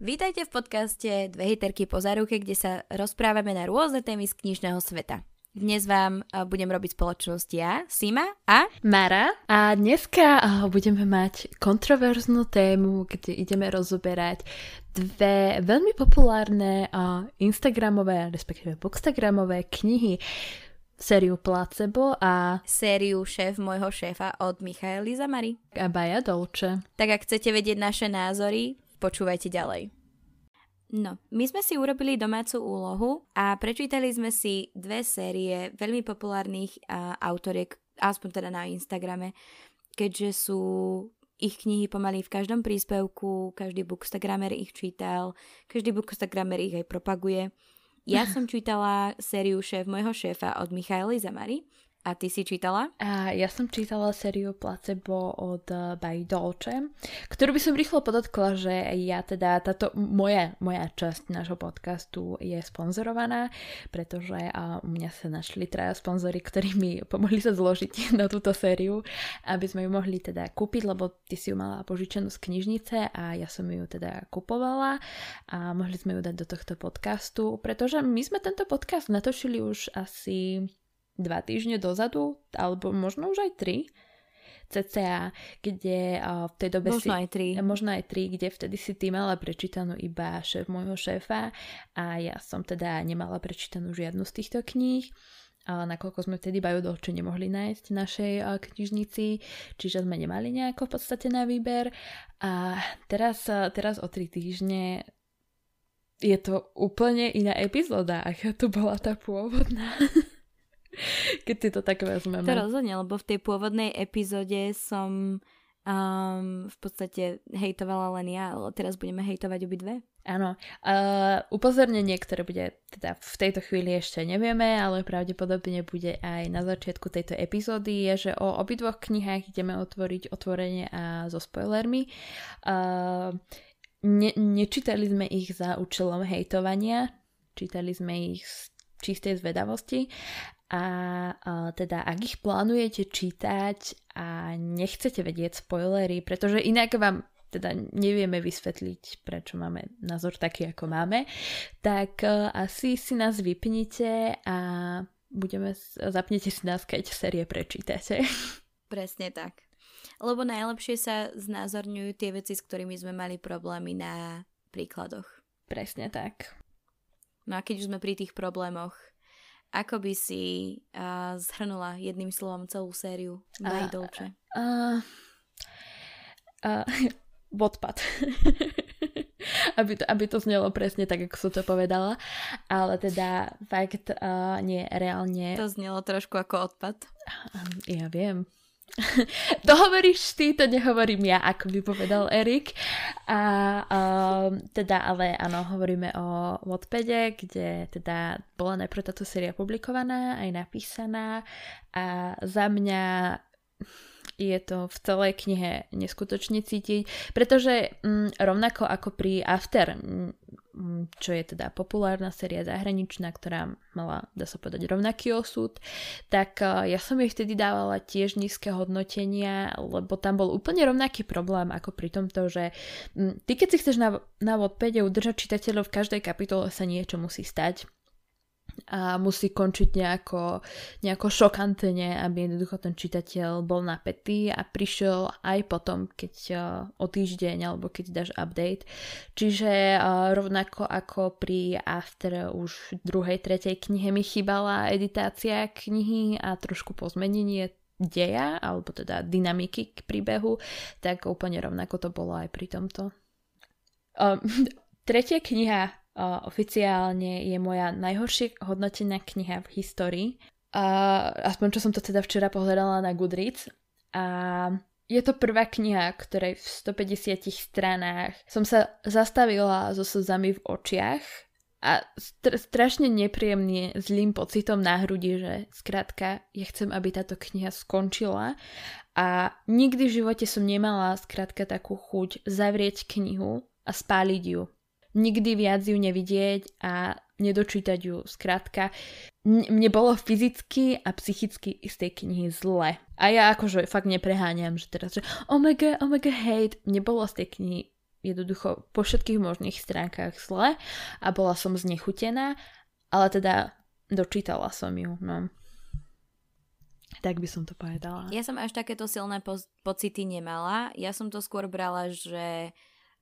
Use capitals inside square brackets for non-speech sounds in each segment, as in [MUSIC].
Vítajte v podcaste Dve hiterky po záruke, kde sa rozprávame na rôzne témy z knižného sveta. Dnes vám budem robiť spoločnosť ja, Sima a Mara. A dneska budeme mať kontroverznú tému, kde ideme rozoberať dve veľmi populárne Instagramové, respektíve bookstagramové knihy sériu Placebo a sériu Šéf môjho šéfa od Michaely Zamary a Baja Dolče. Tak ak chcete vedieť naše názory, počúvajte ďalej. No, my sme si urobili domácu úlohu a prečítali sme si dve série veľmi populárnych uh, autoriek, aspoň teda na Instagrame, keďže sú ich knihy pomaly v každom príspevku, každý bookstagramer ich čítal, každý bookstagramer ich aj propaguje. Ja som čítala sériu Šéf môjho šéfa od Michaely Zamary a ty si čítala? A ja som čítala sériu Placebo od uh, By Dolce, ktorú by som rýchlo podotkla, že ja teda, táto moja, moja časť nášho podcastu je sponzorovaná, pretože uh, u mňa sa našli traja sponzory, ktorí mi pomohli sa zložiť [LAUGHS] na túto sériu, aby sme ju mohli teda kúpiť, lebo ty si ju mala požičanú z knižnice a ja som ju teda kupovala a mohli sme ju dať do tohto podcastu, pretože my sme tento podcast natočili už asi dva týždne dozadu, alebo možno už aj tri, cca, kde uh, v tej dobe možno si... aj tri. Možno aj tri, kde vtedy si ty mala prečítanú iba šéf môjho šéfa a ja som teda nemala prečítanú žiadnu z týchto kníh. A nakoľko sme vtedy Bajodolče nemohli nájsť v našej uh, knižnici, čiže sme nemali nejako v podstate na výber. A teraz, uh, teraz o tri týždne je to úplne iná epizóda, aká to bola tá pôvodná. [LAUGHS] [LAUGHS] Keď si to tak vezmeme. To rozhodne, lebo v tej pôvodnej epizóde som um, v podstate hejtovala len ja, ale teraz budeme hejtovať obidve. Áno. Uh, upozornenie, ktoré bude teda v tejto chvíli ešte nevieme, ale pravdepodobne bude aj na začiatku tejto epizódy, je, že o obidvoch knihách ideme otvoriť otvorenie a so spoilermi. Uh, ne, nečítali sme ich za účelom hejtovania, čítali sme ich z čistej zvedavosti a, a teda ak ich plánujete čítať a nechcete vedieť spoilery, pretože inak vám teda nevieme vysvetliť, prečo máme názor taký, ako máme, tak uh, asi si nás vypnite a budeme, zapnete si nás, keď série prečítate. [LAUGHS] Presne tak. Lebo najlepšie sa znázorňujú tie veci, s ktorými sme mali problémy na príkladoch. Presne tak. No a keď už sme pri tých problémoch, ako by si uh, zhrnula jedným slovom celú sériu By uh, Dolce? Uh, uh, odpad. aby, to, aby to znelo presne tak, ako som to povedala. Ale teda fakt uh, nie, reálne... To znelo trošku ako odpad. Ja viem. [LAUGHS] to hovoríš ty, to nehovorím ja, ako by povedal Erik. A um, teda, ale áno, hovoríme o Wattpade, kde teda bola najprv táto séria publikovaná, aj napísaná a za mňa je to v celej knihe neskutočne cítiť, pretože mm, rovnako ako pri After, mm, čo je teda populárna séria zahraničná, ktorá mala, dá sa povedať, rovnaký osud, tak uh, ja som jej vtedy dávala tiež nízke hodnotenia, lebo tam bol úplne rovnaký problém ako pri tomto, že mm, ty keď si chceš na, na Wattpade udržať čitateľov v každej kapitole sa niečo musí stať a musí končiť nejako, nejako šokantne, aby jednoducho ten čitateľ bol napätý a prišiel aj potom, keď uh, o týždeň alebo keď dáš update. Čiže uh, rovnako ako pri After už druhej, tretej knihe mi chýbala editácia knihy a trošku pozmenenie deja, alebo teda dynamiky k príbehu, tak úplne rovnako to bolo aj pri tomto. Um, [LAUGHS] tretia kniha uh, oficiálne je moja najhoršie hodnotená kniha v histórii. Uh, aspoň čo som to teda včera pohľadala na Goodreads. A je to prvá kniha, ktorej v 150 stranách som sa zastavila so slzami v očiach a str- strašne nepríjemne zlým pocitom na hrudi, že skrátka, ja chcem, aby táto kniha skončila a nikdy v živote som nemala skrátka takú chuť zavrieť knihu a spáliť ju nikdy viac ju nevidieť a nedočítať ju. Skrátka, mne bolo fyzicky a psychicky z tej knihy zle. A ja akože fakt nepreháňam, že teraz, že omega, omega hate, mne bolo z tej knihy jednoducho po všetkých možných stránkach zle a bola som znechutená, ale teda dočítala som ju, no. Tak by som to povedala. Ja som až takéto silné po- pocity nemala. Ja som to skôr brala, že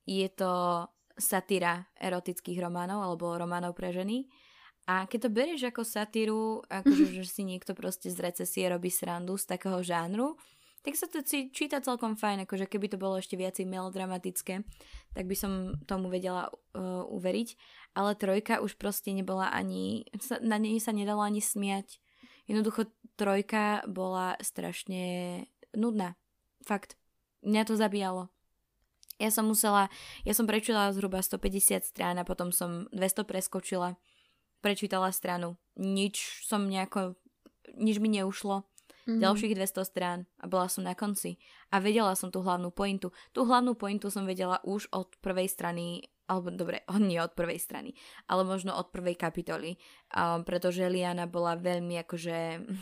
je to satíra erotických románov alebo románov pre ženy. A keď to berieš ako satíru, akože [LAUGHS] že si niekto proste z recesie robí srandu z takého žánru, tak sa to číta celkom fajn, akože keby to bolo ešte viacej melodramatické, tak by som tomu vedela uh, uveriť. Ale trojka už proste nebola ani, na nej sa nedalo ani smiať. Jednoducho trojka bola strašne nudná. Fakt. Mňa to zabíjalo. Ja som musela, ja som prečítala zhruba 150 strán a potom som 200 preskočila. Prečítala stranu. Nič som nejako, nič mi neušlo mm-hmm. ďalších 200 strán a bola som na konci. A vedela som tú hlavnú pointu. Tú hlavnú pointu som vedela už od prvej strany, alebo dobre, [LAUGHS] nie od prvej strany, ale možno od prvej kapitoly, um, pretože Liana bola veľmi akože,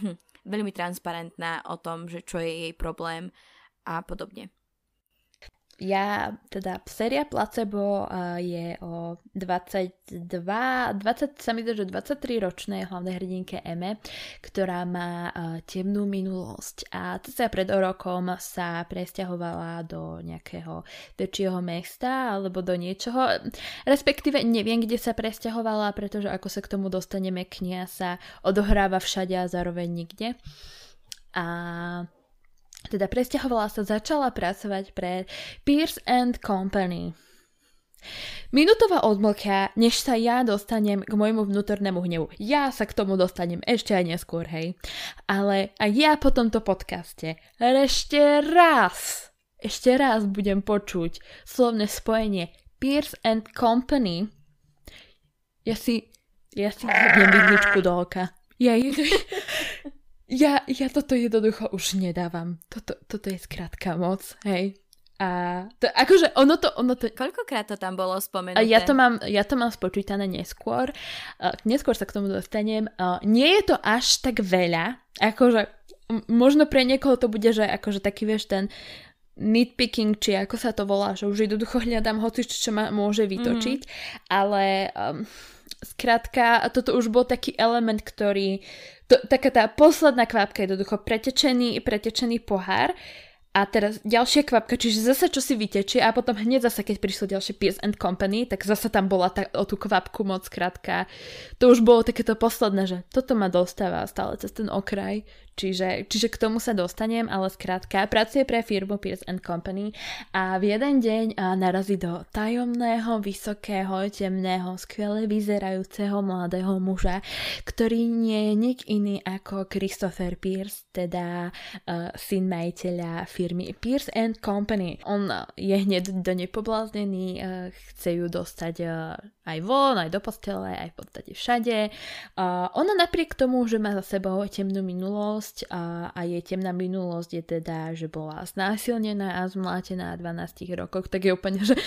[LAUGHS] veľmi transparentná o tom, že čo je jej problém a podobne ja, teda séria Placebo je o 22, 20, sa mi že 23 ročnej hlavnej hrdinke Eme, ktorá má temnú minulosť a sa pred rokom sa presťahovala do nejakého väčšieho mesta alebo do niečoho, respektíve neviem, kde sa presťahovala, pretože ako sa k tomu dostaneme, knia sa odohráva všade a zároveň nikde. A teda presťahovala sa, začala pracovať pre Pierce and Company. Minutová odmlka, než sa ja dostanem k môjmu vnútornému hnevu. Ja sa k tomu dostanem ešte aj neskôr, hej. Ale aj ja po tomto podcaste ešte raz, ešte raz budem počuť slovné spojenie Pierce and Company. Ja si, ja si vidličku do oka. Ja, [LAUGHS] ja, ja toto jednoducho už nedávam. Toto, toto je skrátka moc, hej. A to, akože ono to, ono to... Koľkokrát to tam bolo spomenuté? Ja to mám, ja to mám spočítané neskôr. Neskôr sa k tomu dostanem. Nie je to až tak veľa, akože možno pre niekoho to bude, že akože taký, vieš, ten nitpicking, či ako sa to volá, že už jednoducho hľadám hoci, čo ma môže vytočiť, mm-hmm. ale um, skrátka, toto už bol taký element, ktorý to, taká tá posledná kvapka, jednoducho pretečený, pretečený pohár a teraz ďalšia kvapka, čiže zase čo si vytečie a potom hneď zase, keď prišlo ďalšie Pierce and Company, tak zase tam bola tá, o tú kvapku moc krátka. To už bolo takéto posledné, že toto ma dostáva stále cez ten okraj, Čiže, čiže k tomu sa dostanem, ale skrátka, pracuje pre firmu Pierce Company a v jeden deň narazí do tajomného, vysokého, temného, skvele vyzerajúceho mladého muža, ktorý nie je nik iný ako Christopher Pierce, teda uh, syn majiteľa firmy Pierce and Company. On je hneď do nej pobláznený, uh, chce ju dostať uh, aj von, aj do postele, aj v podstate všade. Uh, ona napriek tomu, že má za sebou temnú minulosť a, a jej temná minulosť je teda, že bola znásilnená a zmlátená v 12 rokoch, tak je úplne, že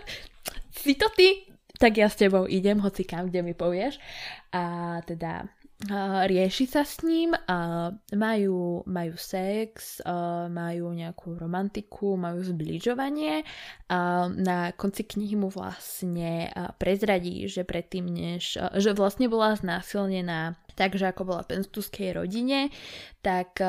[LAUGHS] si to ty? Tak ja s tebou idem, hoci kam, kde mi povieš. A teda rieši sa s ním, a majú, majú sex, majú nejakú romantiku, majú zbližovanie. A na konci knihy mu vlastne prezradí, že predtým než, že vlastne bola znásilnená takže ako bola v penstuskej rodine, tak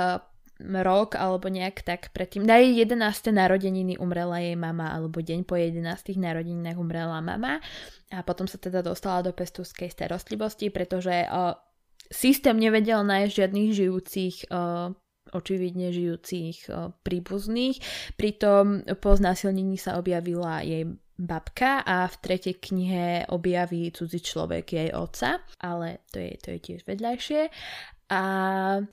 rok alebo nejak tak predtým, na jej 11. narodeniny umrela jej mama, alebo deň po 11. narodeninách umrela mama a potom sa teda dostala do pestúskej starostlivosti, pretože systém nevedel nájsť žiadnych žijúcich uh, očividne žijúcich uh, príbuzných. Pritom po znásilnení sa objavila jej babka a v tretej knihe objaví cudzí človek jej otca, ale to je, to je tiež vedľajšie. A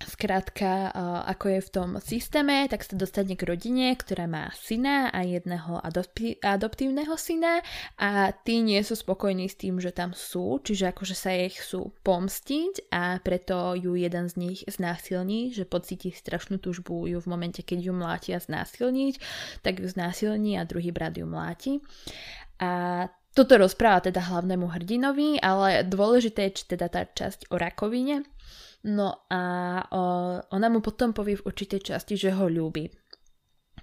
skrátka, ako je v tom systéme, tak sa dostane k rodine, ktorá má syna a jedného adopti- adoptívneho syna a tí nie sú spokojní s tým, že tam sú, čiže akože sa ich chcú pomstiť a preto ju jeden z nich znásilní, že pocíti strašnú tužbu ju v momente, keď ju mlátia znásilniť, tak ju znásilní a druhý brat ju mláti. A toto rozpráva teda hlavnému hrdinovi, ale dôležité je teda tá časť o rakovine, No a ona mu potom povie v určitej časti, že ho ľúbi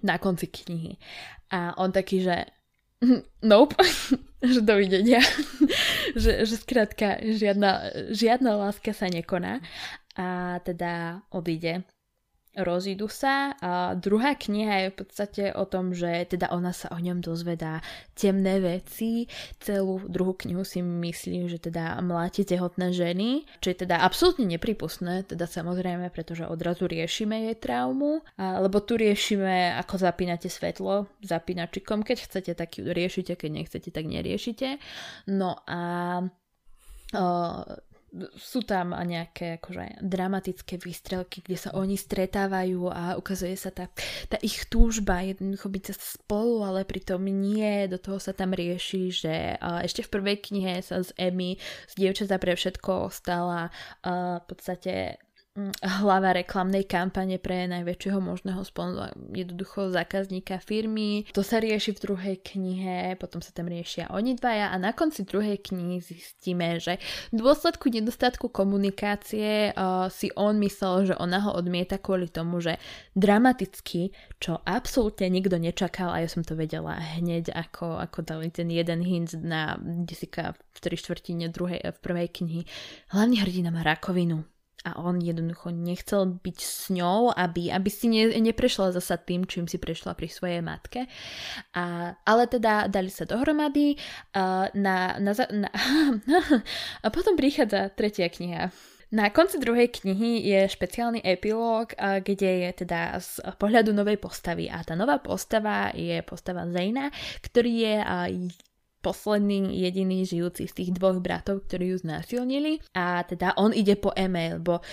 na konci knihy. A on taký, že [LAUGHS] nope, [LAUGHS] že dovidenia. [LAUGHS] že, že skrátka žiadna, žiadna láska sa nekoná a teda odíde rozídu sa a druhá kniha je v podstate o tom, že teda ona sa o ňom dozvedá temné veci. Celú druhú knihu si myslím, že teda mláti tehotné ženy, čo je teda absolútne nepripustné, teda samozrejme, pretože odrazu riešime jej traumu, a, lebo tu riešime, ako zapínate svetlo zapínačikom, keď chcete, tak ju riešite, keď nechcete, tak neriešite. No a sú tam nejaké akože dramatické výstrelky, kde sa oni stretávajú a ukazuje sa tá, tá ich túžba jednoducho byť spolu, ale pritom nie. Do toho sa tam rieši, že ešte v prvej knihe sa z Emmy, z Dievčata pre všetko stala v podstate hlava reklamnej kampane pre najväčšieho možného sponzora, jednoducho zákazníka firmy. To sa rieši v druhej knihe, potom sa tam riešia oni dvaja a na konci druhej knihy zistíme, že v dôsledku nedostatku komunikácie uh, si on myslel, že ona ho odmieta kvôli tomu, že dramaticky, čo absolútne nikto nečakal a ja som to vedela hneď, ako, ako dali ten jeden hint na Jessica v tri štvrtine druhej, v prvej knihy. Hlavný hrdina má rakovinu a on jednoducho nechcel byť s ňou, aby, aby si ne, neprešla zasa tým, čím si prešla pri svojej matke. A, ale teda dali sa dohromady a, na, na, na, [LAUGHS] a potom prichádza tretia kniha. Na konci druhej knihy je špeciálny epilóg, kde je teda z pohľadu novej postavy a tá nová postava je postava Zejna, ktorý je posledný jediný žijúci z tých dvoch bratov, ktorí ju znásilnili. A teda on ide po e-mail, bo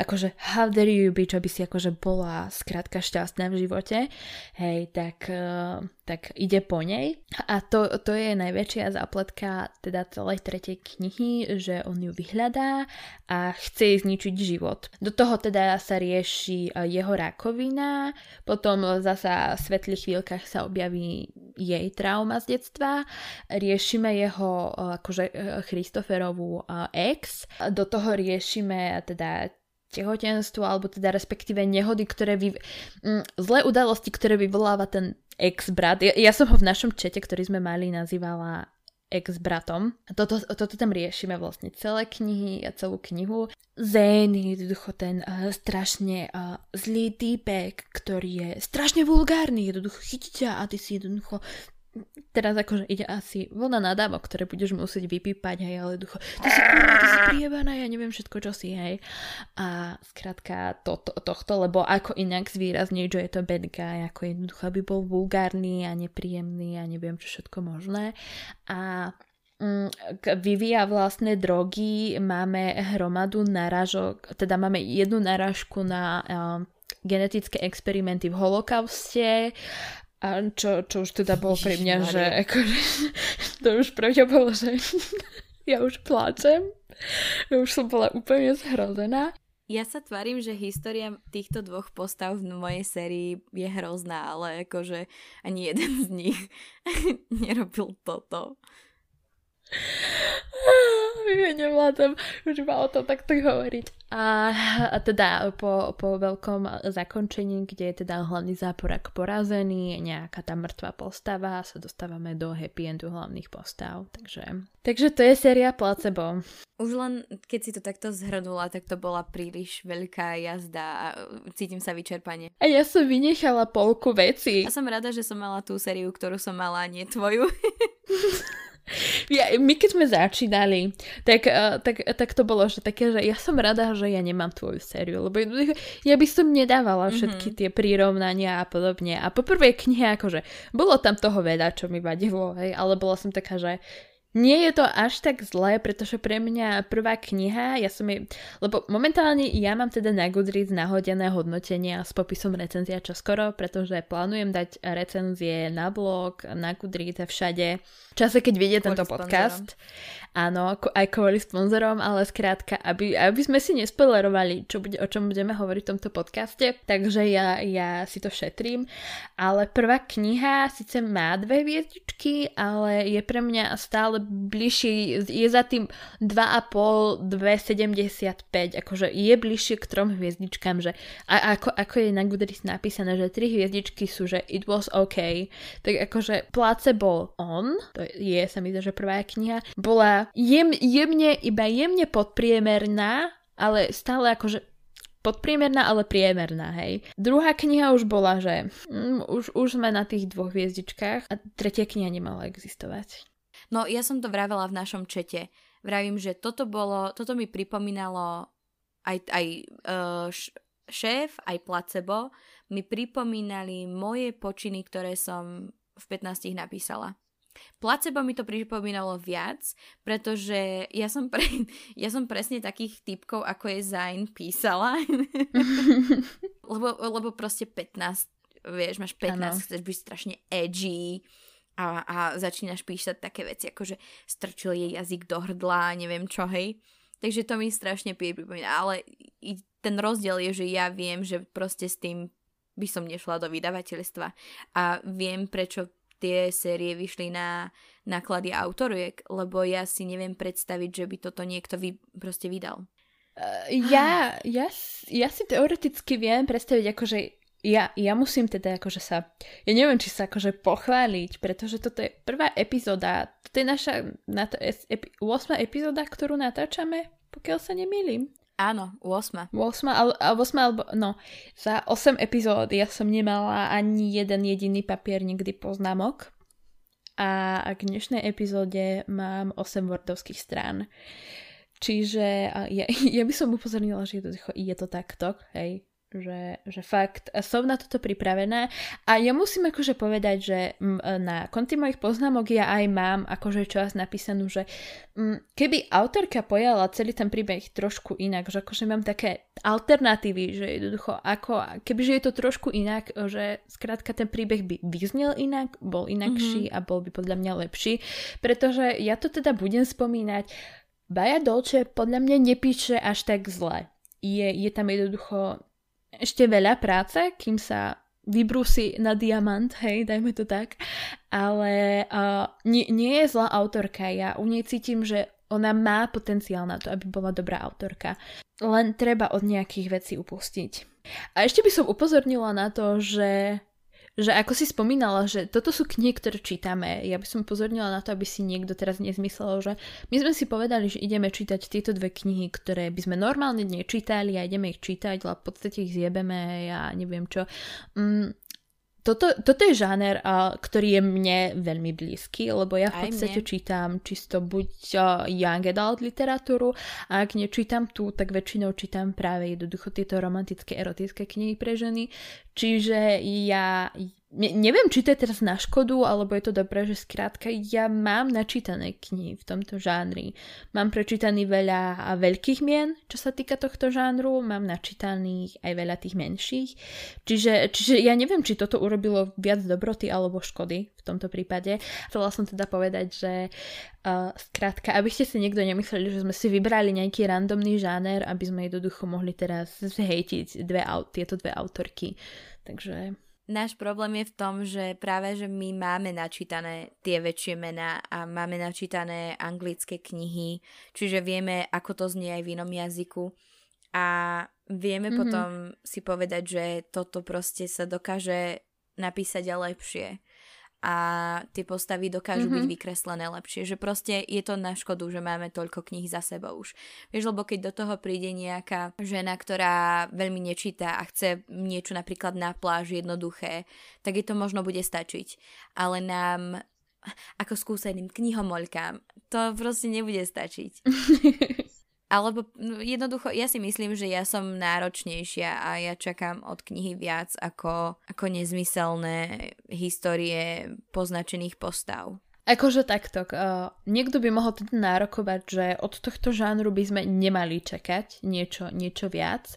akože how dare you be, čo by si akože bola skrátka šťastná v živote, hej, tak, uh, tak ide po nej. A to, to je najväčšia zápletka teda celej tretej knihy, že on ju vyhľadá a chce jej zničiť život. Do toho teda sa rieši uh, jeho rakovina, potom zasa v svetlých chvíľkach sa objaví jej trauma z detstva, riešime jeho uh, akože Christoferovú ex, do toho riešime teda tehotenstvo, alebo teda respektíve nehody, ktoré vy... Mm, zlé udalosti, ktoré vyvoláva ten ex-brat. Ja, ja som ho v našom čete, ktorý sme mali, nazývala ex-bratom. Toto, toto tam riešime vlastne celé knihy a celú knihu. Zane je jednoducho ten uh, strašne uh, zlý týpek, ktorý je strašne vulgárny, jednoducho chytí ťa a ty si jednoducho teraz akože ide asi vlna nadávok, ktoré budeš musieť vypípať, hej, ale ducho, ty si kurva, ty si priebaná, ja neviem všetko, čo si, hej. A skrátka to, to, tohto, lebo ako inak zvýrazniť, že je to bad guy, ako jednoducho, aby bol vulgárny a nepríjemný a neviem čo všetko možné. A mm, vyvíja vlastné drogy, máme hromadu naražok, teda máme jednu naražku na uh, genetické experimenty v holokauste, a čo, čo už teda bolo pre mňa, že akože, [LAUGHS] to už pre mňa bolo, že [LAUGHS] ja už pláčem. Ja už som bola úplne zhrozená. Ja sa tvarím, že história týchto dvoch postav v mojej sérii je hrozná, ale akože ani jeden z nich [LAUGHS] nerobil toto. Ja nevládam už iba o tom takto hovoriť. A, a teda po, po veľkom zakončení, kde je teda hlavný záporak porazený, nejaká tá mŕtva postava, sa dostávame do happy endu hlavných postav. Takže, takže to je séria placebo. Už len keď si to takto zhrnula, tak to bola príliš veľká jazda a cítim sa vyčerpanie. A ja som vynechala polku veci. A som rada, že som mala tú sériu, ktorú som mala, nie tvoju. [LAUGHS] Ja, my keď sme začínali, tak, uh, tak, tak to bolo že také, že ja som rada, že ja nemám tvoju sériu, lebo ja by som nedávala všetky mm-hmm. tie prírovnania a podobne. A po prvej knihe akože bolo tam toho veľa, čo mi vadilo, hej, ale bola som taká, že nie je to až tak zlé, pretože pre mňa prvá kniha, ja som jej, lebo momentálne ja mám teda na Goodreads nahodené hodnotenia s popisom recenzia čoskoro, pretože plánujem dať recenzie na blog, na Goodreads a všade. V čase, keď vidie tento podcast. Áno, aj kvôli sponzorom, ale skrátka, aby, aby sme si nespoilerovali, čo bude, o čom budeme hovoriť v tomto podcaste, takže ja, ja si to šetrím. Ale prvá kniha síce má dve hviezdičky, ale je pre mňa stále bližší, je za tým 2,5, 2,75, akože je bližšie k trom hviezdičkám, že a ako, ako je na Goodreads napísané, že tri hviezdičky sú, že it was okay, tak akože placebo on, to je sa mi zdá, že prvá kniha, bola jem, jemne, iba jemne podpriemerná, ale stále akože podpriemerná, ale priemerná, hej. Druhá kniha už bola, že mm, už, už sme na tých dvoch hviezdičkách a tretia kniha nemala existovať. No ja som to vravela v našom čete. Vravím, že toto bolo, toto mi pripomínalo aj, aj uh, šéf, aj placebo, mi pripomínali moje počiny, ktoré som v 15 napísala. Placebo mi to pripomínalo viac, pretože ja som, pre, [LAUGHS] ja som presne takých typkov, ako je Zain, písala. [LAUGHS] lebo, lebo proste 15, vieš, máš 15, ano. chceš byť strašne edgy a, a začínaš písať také veci, ako že strčil jej jazyk do hrdla, neviem čo, hej. Takže to mi strašne pripomína, ale ten rozdiel je, že ja viem, že proste s tým by som nešla do vydavateľstva a viem, prečo tie série vyšli na náklady autoriek, lebo ja si neviem predstaviť, že by toto niekto vy, proste vydal. Ja, ja, ja si teoreticky viem predstaviť, akože ja, ja musím teda akože sa, ja neviem, či sa akože pochváliť, pretože toto je prvá epizóda, toto je naša na to, epi, 8. epizóda, ktorú natáčame, pokiaľ sa nemýlim. Áno, 8. 8, ale, 8 alebo, no, za 8 epizód ja som nemala ani jeden jediný papier nikdy poznámok. A k dnešnej epizóde mám 8 wordovských strán. Čiže ja, [LAUGHS] ja by som upozornila, že je to, je to takto, hej, že, že fakt som na toto pripravená a ja musím akože povedať, že na konti mojich poznámok ja aj mám akože čas napísanú, že keby autorka pojala celý ten príbeh trošku inak, že akože mám také alternatívy, že jednoducho ako, kebyže je to trošku inak, že skrátka ten príbeh by vyznel inak, bol inakší mm-hmm. a bol by podľa mňa lepší, pretože ja to teda budem spomínať, Baja Dolce podľa mňa nepíše až tak zle. Je, je tam jednoducho ešte veľa práce, kým sa vybrúsi na diamant, hej, dajme to tak, ale uh, nie, nie je zlá autorka, ja u nej cítim, že ona má potenciál na to, aby bola dobrá autorka. Len treba od nejakých vecí upustiť. A ešte by som upozornila na to, že že ako si spomínala, že toto sú knihy, ktoré čítame. Ja by som pozornila na to, aby si niekto teraz nezmyslel, že my sme si povedali, že ideme čítať tieto dve knihy, ktoré by sme normálne nečítali a ideme ich čítať, ale v podstate ich zjebeme a ja neviem čo. Mm, toto, toto je žáner, uh, ktorý je mne veľmi blízky, lebo ja v podstate čítam čisto buď uh, young adult literatúru a ak nečítam tu, tak väčšinou čítam práve jednoducho tieto romantické, erotické knihy pre ženy. Čiže ja ne, neviem, či to je teraz na škodu, alebo je to dobré, že skrátka ja mám načítané knihy v tomto žánri. Mám prečítaný veľa veľkých mien, čo sa týka tohto žánru, mám načítaných aj veľa tých menších. Čiže, čiže ja neviem, či toto urobilo viac dobroty alebo škody v tomto prípade. Chcela som teda povedať, že uh, skrátka, aby ste si niekto nemysleli, že sme si vybrali nejaký randomný žáner, aby sme jednoducho mohli teraz zhejtiť dve, tieto dve autorky. Takže Náš problém je v tom, že práve, že my máme načítané tie väčšie mená a máme načítané anglické knihy, čiže vieme, ako to znie aj v inom jazyku a vieme mm-hmm. potom si povedať, že toto proste sa dokáže napísať a lepšie a tie postavy dokážu mm-hmm. byť mhm. vykreslené lepšie. Že proste je to na škodu, že máme toľko kníh za sebou už. Vieš, lebo keď do toho príde nejaká žena, ktorá veľmi nečíta a chce niečo napríklad na pláž jednoduché, tak je to možno bude stačiť. Ale nám ako skúseným knihomolkám to proste nebude stačiť. [LAUGHS] Alebo no, jednoducho, ja si myslím, že ja som náročnejšia a ja čakám od knihy viac ako, ako nezmyselné histórie poznačených postav. Akože takto, uh, niekto by mohol teda nárokovať, že od tohto žánru by sme nemali čakať niečo, niečo viac,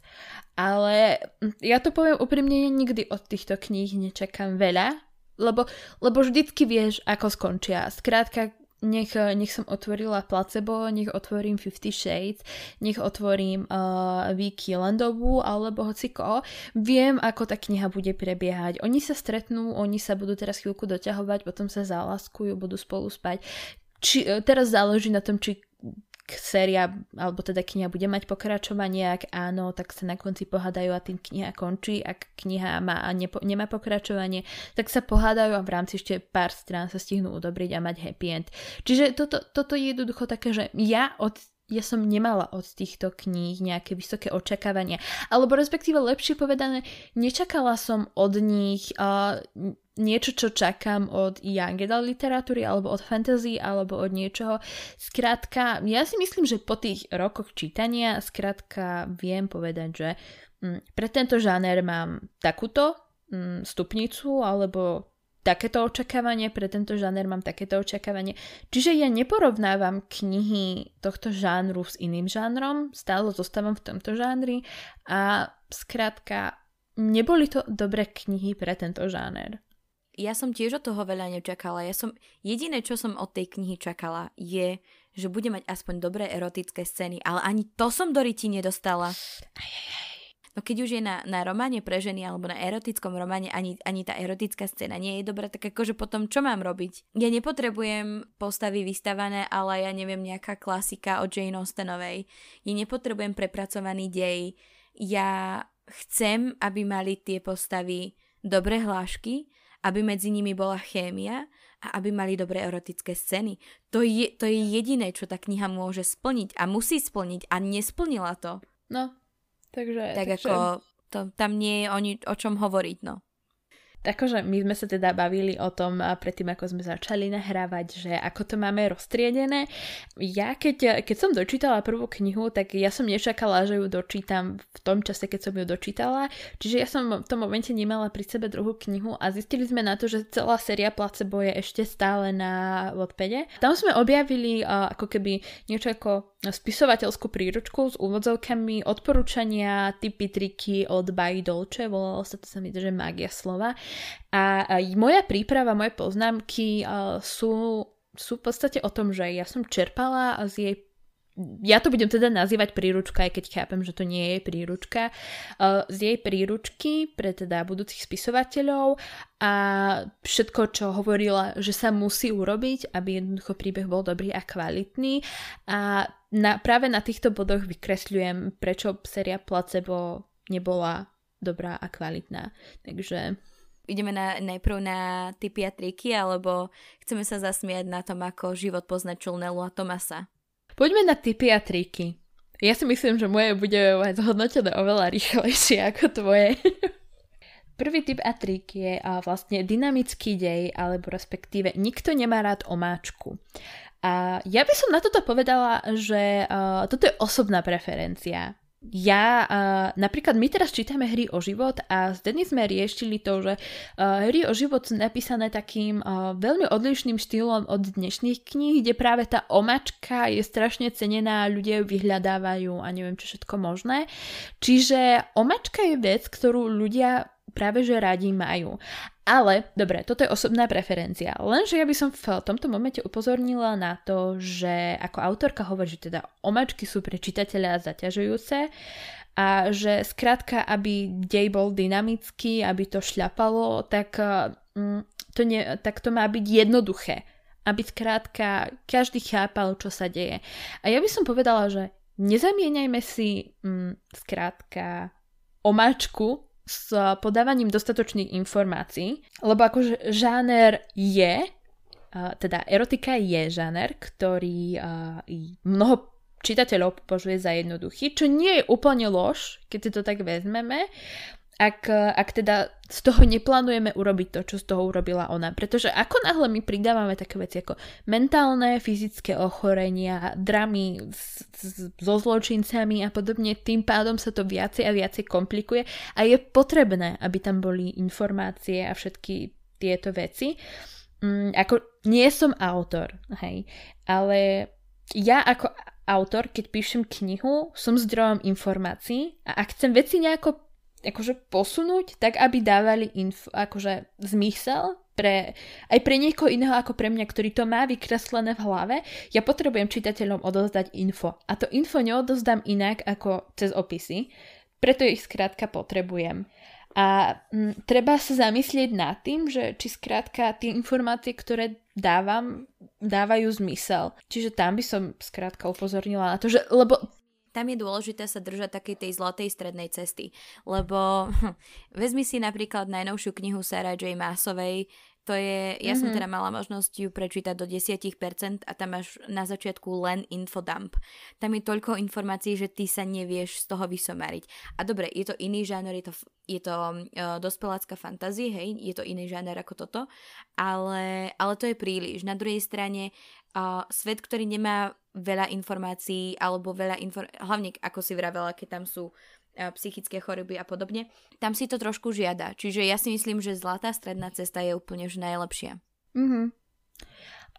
ale ja to poviem úprimne, nikdy od týchto kníh nečakám veľa, lebo, lebo vždycky vieš, ako skončia. Skrátka, nech, nech som otvorila placebo, nech otvorím Fifty Shades, nech otvorím uh, Vicky Landovú alebo hociko. Viem, ako tá kniha bude prebiehať. Oni sa stretnú, oni sa budú teraz chvíľku doťahovať, potom sa zalaskujú, budú spolu spať. či, e, teraz záleží na tom, či séria, alebo teda kniha bude mať pokračovanie, ak áno, tak sa na konci pohádajú a tým kniha končí, ak kniha má a nepo, nemá pokračovanie, tak sa pohádajú a v rámci ešte pár strán sa stihnú udobriť a mať happy end. Čiže toto, toto je jednoducho také, že ja od ja som nemala od týchto kníh nejaké vysoké očakávania. Alebo respektíve lepšie povedané, nečakala som od nich uh, niečo, čo čakám od young adult literatúry, alebo od fantasy, alebo od niečoho. Skrátka, ja si myslím, že po tých rokoch čítania, skrátka viem povedať, že mm, pre tento žáner mám takúto mm, stupnicu, alebo takéto očakávanie, pre tento žáner mám takéto očakávanie. Čiže ja neporovnávam knihy tohto žánru s iným žánrom, stále zostávam v tomto žánri a skrátka, neboli to dobré knihy pre tento žáner. Ja som tiež od toho veľa nečakala. Ja som, jediné, čo som od tej knihy čakala, je, že bude mať aspoň dobré erotické scény, ale ani to som do ryti nedostala. No keď už je na, na románe pre ženy alebo na erotickom románe ani, ani tá erotická scéna nie je dobrá, tak akože potom čo mám robiť? Ja nepotrebujem postavy vystavané, ale ja neviem, nejaká klasika od Jane Austenovej. Ja nepotrebujem prepracovaný dej. Ja chcem, aby mali tie postavy dobré hlášky, aby medzi nimi bola chémia a aby mali dobré erotické scény. To je, to je jediné, čo tá kniha môže splniť a musí splniť a nesplnila to. No, Takže, tak takže... ako to, tam nie je o, ni- o čom hovoriť, no. Akože my sme sa teda bavili o tom predtým, ako sme začali nahrávať, že ako to máme roztriedené. Ja keď, keď som dočítala prvú knihu, tak ja som nečakala, že ju dočítam v tom čase, keď som ju dočítala. Čiže ja som v tom momente nemala pri sebe druhú knihu a zistili sme na to, že celá séria Placebo je ešte stále na Wattpade. Tam sme objavili ako keby niečo ako spisovateľskú príručku s úvodzovkami, odporúčania, typy, triky od Dolce, volalo sa to sa mi, že magia slova. A, moja príprava, moje poznámky sú, sú v podstate o tom, že ja som čerpala z jej ja to budem teda nazývať príručka, aj keď chápem, že to nie je príručka, z jej príručky pre teda budúcich spisovateľov a všetko, čo hovorila, že sa musí urobiť, aby jednoducho príbeh bol dobrý a kvalitný a na, práve na týchto bodoch vykresľujem, prečo séria Placebo nebola dobrá a kvalitná. Takže ideme na, najprv na typy a triky, alebo chceme sa zasmiať na tom, ako život poznačil Nelu a Tomasa. Poďme na typy a triky. Ja si myslím, že moje bude zhodnotené oveľa rýchlejšie [LAUGHS] ako tvoje. Prvý typ a trik je a vlastne dynamický dej, alebo respektíve nikto nemá rád omáčku. A ja by som na toto povedala, že uh, toto je osobná preferencia ja, uh, napríklad my teraz čítame hry o život a s Denny sme riešili to, že uh, hry o život sú napísané takým uh, veľmi odlišným štýlom od dnešných kníh, kde práve tá omačka je strašne cenená, ľudia ju vyhľadávajú a neviem čo všetko možné. Čiže omačka je vec, ktorú ľudia práve že radi majú. Ale, dobre, toto je osobná preferencia. Lenže ja by som v tomto momente upozornila na to, že ako autorka hovorí, že teda omačky sú pre čitateľa zaťažujúce a že skrátka, aby dej bol dynamický, aby to šľapalo, tak mm, to, nie, tak to má byť jednoduché. Aby skrátka každý chápal, čo sa deje. A ja by som povedala, že nezamieňajme si mm, skrátka omáčku s podávaním dostatočných informácií, lebo akože žáner je, teda erotika je žáner, ktorý mnoho čitateľov považuje za jednoduchý, čo nie je úplne lož, keď si to tak vezmeme, ak, ak teda z toho neplánujeme urobiť to, čo z toho urobila ona. Pretože ako náhle my pridávame také veci ako mentálne, fyzické ochorenia, dramy s, s, so zločincami a podobne, tým pádom sa to viacej a viacej komplikuje a je potrebné, aby tam boli informácie a všetky tieto veci. Mm, ako nie som autor, hej, ale ja ako autor, keď píšem knihu, som zdrojom informácií a ak chcem veci nejako akože posunúť, tak aby dávali info, akože zmysel pre, aj pre niekoho iného ako pre mňa, ktorý to má vykreslené v hlave, ja potrebujem čitateľom odozdať info. A to info neodozdám inak ako cez opisy, preto ich skrátka potrebujem. A m, treba sa zamyslieť nad tým, že či skrátka tie informácie, ktoré dávam, dávajú zmysel. Čiže tam by som skrátka upozornila na to, že, lebo tam je dôležité sa držať takej tej zlatej strednej cesty, lebo [LAUGHS] vezmi si napríklad najnovšiu knihu Sarah J. Maasovej, to je, ja mm-hmm. som mhm. teda mala možnosť ju prečítať do 10% a tam máš na začiatku len infodump. Tam je toľko informácií, že ty sa nevieš z toho vysomariť. A dobre, je to iný žáner, je to, je to uh, dospelácka fantázie, hej, je to iný žáner ako toto, ale, ale to je príliš. Na druhej strane uh, svet, ktorý nemá veľa informácií alebo veľa informácií, hlavne ako si vravela, keď tam sú psychické choroby a podobne, tam si to trošku žiada. Čiže ja si myslím, že zlatá stredná cesta je úplne už najlepšia. Mm-hmm.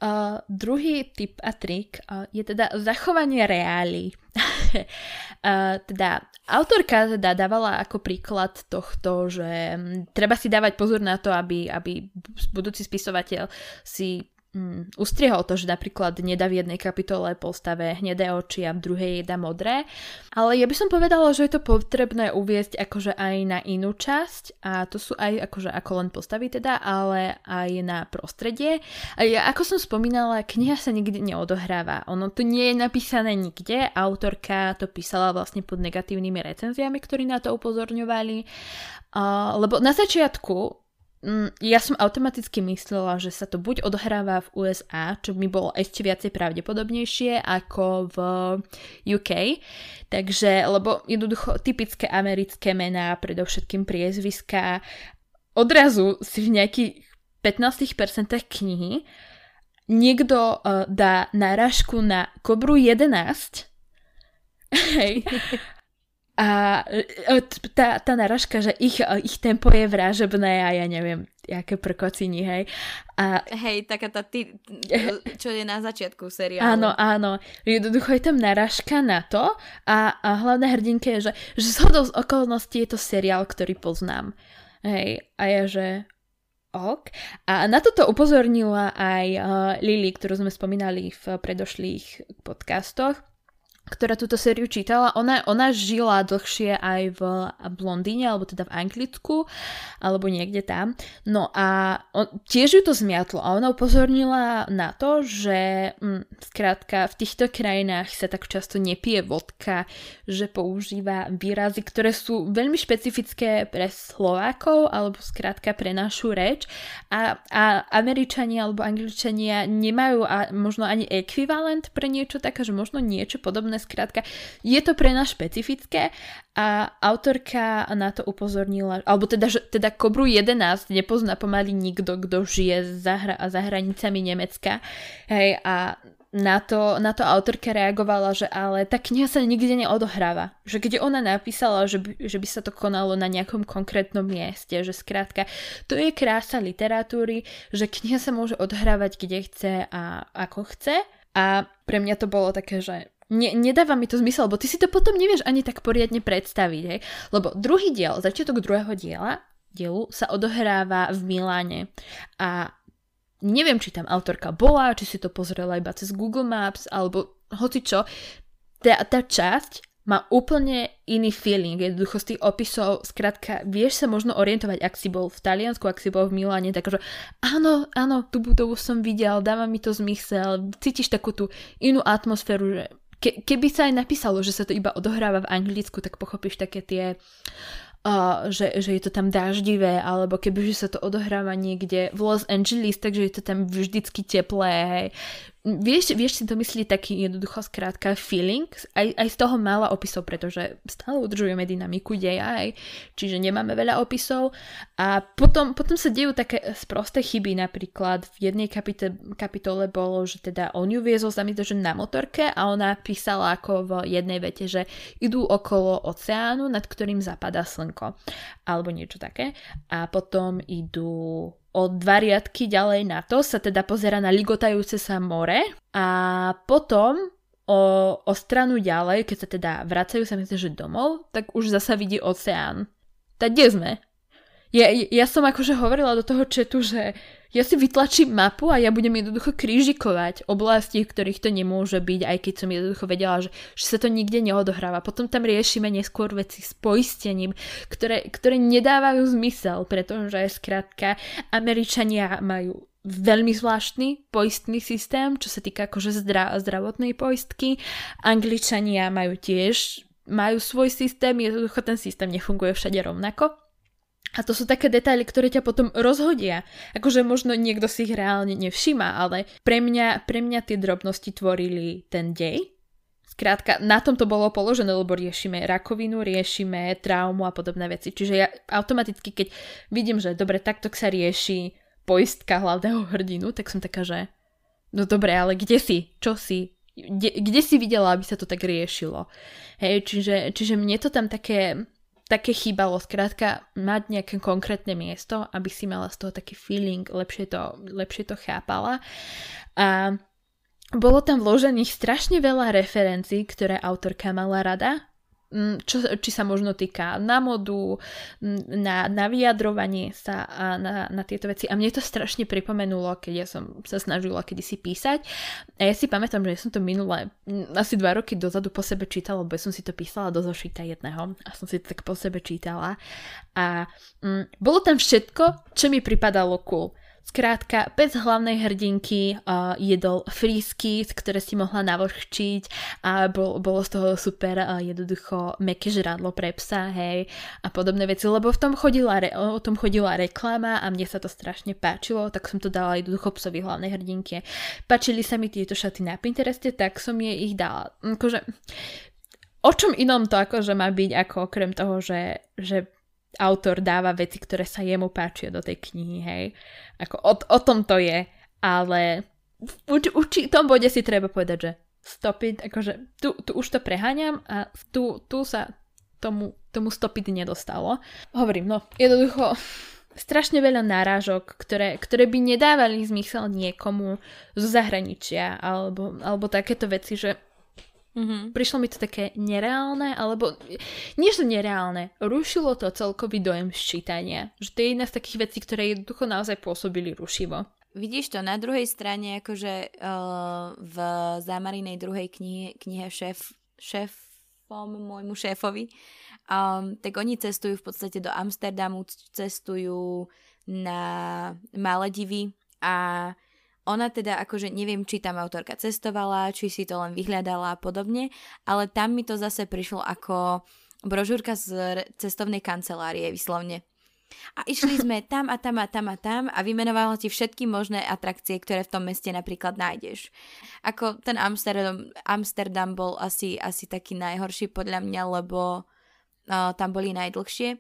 Uh, druhý tip a trik uh, je teda zachovanie reálí. uh, [LAUGHS] teda autorka teda dávala ako príklad tohto, že um, treba si dávať pozor na to, aby, aby budúci spisovateľ si mm, ustriehol to, že napríklad nedá v jednej kapitole postave hnedé oči a v druhej dá modré. Ale ja by som povedala, že je to potrebné uviezť akože aj na inú časť a to sú aj akože ako len postavy teda, ale aj na prostredie. A ja, ako som spomínala, kniha sa nikdy neodohráva. Ono tu nie je napísané nikde. Autorka to písala vlastne pod negatívnymi recenziami, ktorí na to upozorňovali. Uh, lebo na začiatku ja som automaticky myslela, že sa to buď odhráva v USA, čo mi bolo ešte viacej pravdepodobnejšie ako v UK. Takže, lebo jednoducho typické americké mená, predovšetkým priezviska, odrazu si v nejakých 15% knihy niekto uh, dá náražku na Kobru 11 [LAUGHS] Hej. A e, tá, tá naražka, že ich, e, ich tempo je vražebné a ja neviem, aké prkociny, hej. A, hej, taká tá, ty, [LAUGHS] čo je na začiatku seriálu. Áno, áno. Jednoducho je tam naražka na to a, a hlavná hrdinka je, že, že z hodou z okolností je to seriál, ktorý poznám. Hej, a ja, že ok. A na toto upozornila aj uh, Lily, ktorú sme spomínali v predošlých podcastoch, ktorá túto sériu čítala, ona, ona žila dlhšie aj v, Londýne, alebo teda v Anglicku, alebo niekde tam. No a on, tiež ju to zmiatlo a ona upozornila na to, že m, mm, skrátka v týchto krajinách sa tak často nepije vodka, že používa výrazy, ktoré sú veľmi špecifické pre Slovákov, alebo skrátka pre našu reč a, a Američania alebo Angličania nemajú a možno ani ekvivalent pre niečo také, že možno niečo podobné podobné. Skrátka, je to pre nás špecifické a autorka na to upozornila, alebo teda, že, teda Kobru 11 nepozná pomaly nikto, kto žije za, hra, za hranicami Nemecka. Hej, a na to, na to autorka reagovala, že ale tá kniha sa nikde neodohráva. Že keď ona napísala, že by, že by sa to konalo na nejakom konkrétnom mieste, že skrátka, to je krása literatúry, že kniha sa môže odhrávať kde chce a ako chce. A pre mňa to bolo také, že ne, nedáva mi to zmysel, lebo ty si to potom nevieš ani tak poriadne predstaviť, hej? Lebo druhý diel, začiatok druhého diela, dielu sa odohráva v Miláne a neviem, či tam autorka bola, či si to pozrela iba cez Google Maps, alebo hoci čo, tá, tá časť má úplne iný feeling, jednoducho z tých opisov, skrátka, vieš sa možno orientovať, ak si bol v Taliansku, ak si bol v Miláne, takže áno, áno, tú budovu som videl, dáva mi to zmysel, cítiš takú tú inú atmosféru, že ke, keby sa aj napísalo, že sa to iba odohráva v Anglicku, tak pochopíš také tie uh, že, že je to tam dáždivé, alebo keby že sa to odohráva niekde v Los Angeles, takže je to tam vždycky teplé, hej vieš, vieš si myslieť taký jednoducho skrátka feeling, aj, aj z toho mála opisov, pretože stále udržujeme dynamiku deja, aj, čiže nemáme veľa opisov. A potom, potom sa dejú také sprosté chyby, napríklad v jednej kapite, kapitole bolo, že teda on ju viezol za že na motorke a ona písala ako v jednej vete, že idú okolo oceánu, nad ktorým zapadá slnko, alebo niečo také. A potom idú o dva riadky ďalej na to sa teda pozera na ligotajúce sa more a potom o, o stranu ďalej, keď sa teda vracajú sa myslím, že domov, tak už zasa vidí oceán. Tak kde sme? Ja, ja som akože hovorila do toho četu, že ja si vytlačím mapu a ja budem jednoducho krížikovať oblasti, v ktorých to nemôže byť, aj keď som jednoducho vedela, že, že sa to nikde neodohráva. Potom tam riešime neskôr veci s poistením, ktoré, ktoré nedávajú zmysel, pretože skrátka Američania majú veľmi zvláštny poistný systém, čo sa týka akože zdra- zdravotnej poistky. Angličania majú tiež majú svoj systém, jednoducho ten systém nefunguje všade rovnako. A to sú také detaily, ktoré ťa potom rozhodia. Akože možno niekto si ich reálne nevšíma, ale pre mňa, pre mňa tie drobnosti tvorili ten dej. Skrátka, na tom to bolo položené, lebo riešime rakovinu, riešime traumu a podobné veci. Čiže ja automaticky, keď vidím, že dobre, takto sa rieši poistka hlavného hrdinu, tak som taká, že no dobre, ale kde si? Čo si? Kde, kde si videla, aby sa to tak riešilo? Hej, čiže, čiže mne to tam také, také chýbalo, skrátka mať nejaké konkrétne miesto, aby si mala z toho taký feeling, lepšie to, lepšie to chápala. A bolo tam vložených strašne veľa referencií, ktoré autorka mala rada čo, či sa možno týka na modu, mm, na, na vyjadrovanie sa a na, na tieto veci. A mne to strašne pripomenulo, keď ja som sa snažila kedysi písať. A ja si pamätám, že ja som to minule, mm, asi dva roky dozadu po sebe čítala, lebo som si to písala do zošita jedného a som si to tak po sebe čítala. A mm, bolo tam všetko, čo mi pripadalo cool. Skrátka, bez hlavnej hrdinky uh, jedol frísky, ktoré si mohla navlhčiť a bol, bolo z toho super uh, jednoducho meké žradlo pre psa, hej, a podobné veci, lebo v tom chodila re, o tom chodila reklama a mne sa to strašne páčilo, tak som to dala jednoducho psovi hlavnej hrdinke. Páčili sa mi tieto šaty na Pintereste, tak som jej ich dala. Akože, o čom inom to akože má byť, ako okrem toho, že, že autor dáva veci, ktoré sa jemu páčia do tej knihy, hej. Ako o, o tom to je, ale v uči, tom bode si treba povedať, že stopiť, akože tu, tu už to preháňam a tu, tu sa tomu, tomu stopiť nedostalo. Hovorím, no jednoducho strašne veľa náražok, ktoré, ktoré by nedávali zmysel niekomu zo zahraničia alebo, alebo takéto veci, že Mm-hmm. Prišlo mi to také nereálne, alebo nie že nereálne, rušilo to celkový dojem ščítania. Že to je jedna z takých vecí, ktoré jednoducho naozaj pôsobili rušivo. Vidíš to, na druhej strane, akože uh, v Zamarinej druhej knihe, knihe šéf, šéfom, môjmu šéfovi, um, tak oni cestujú v podstate do Amsterdamu, cestujú na Maledivy a ona teda akože neviem, či tam autorka cestovala, či si to len vyhľadala a podobne, ale tam mi to zase prišlo ako brožúrka z cestovnej kancelárie vyslovne. A išli [LAUGHS] sme tam a tam a tam a tam a vymenovala ti všetky možné atrakcie, ktoré v tom meste napríklad nájdeš. Ako ten Amsterdam, Amsterdam bol asi, asi taký najhorší podľa mňa, lebo uh, tam boli najdlhšie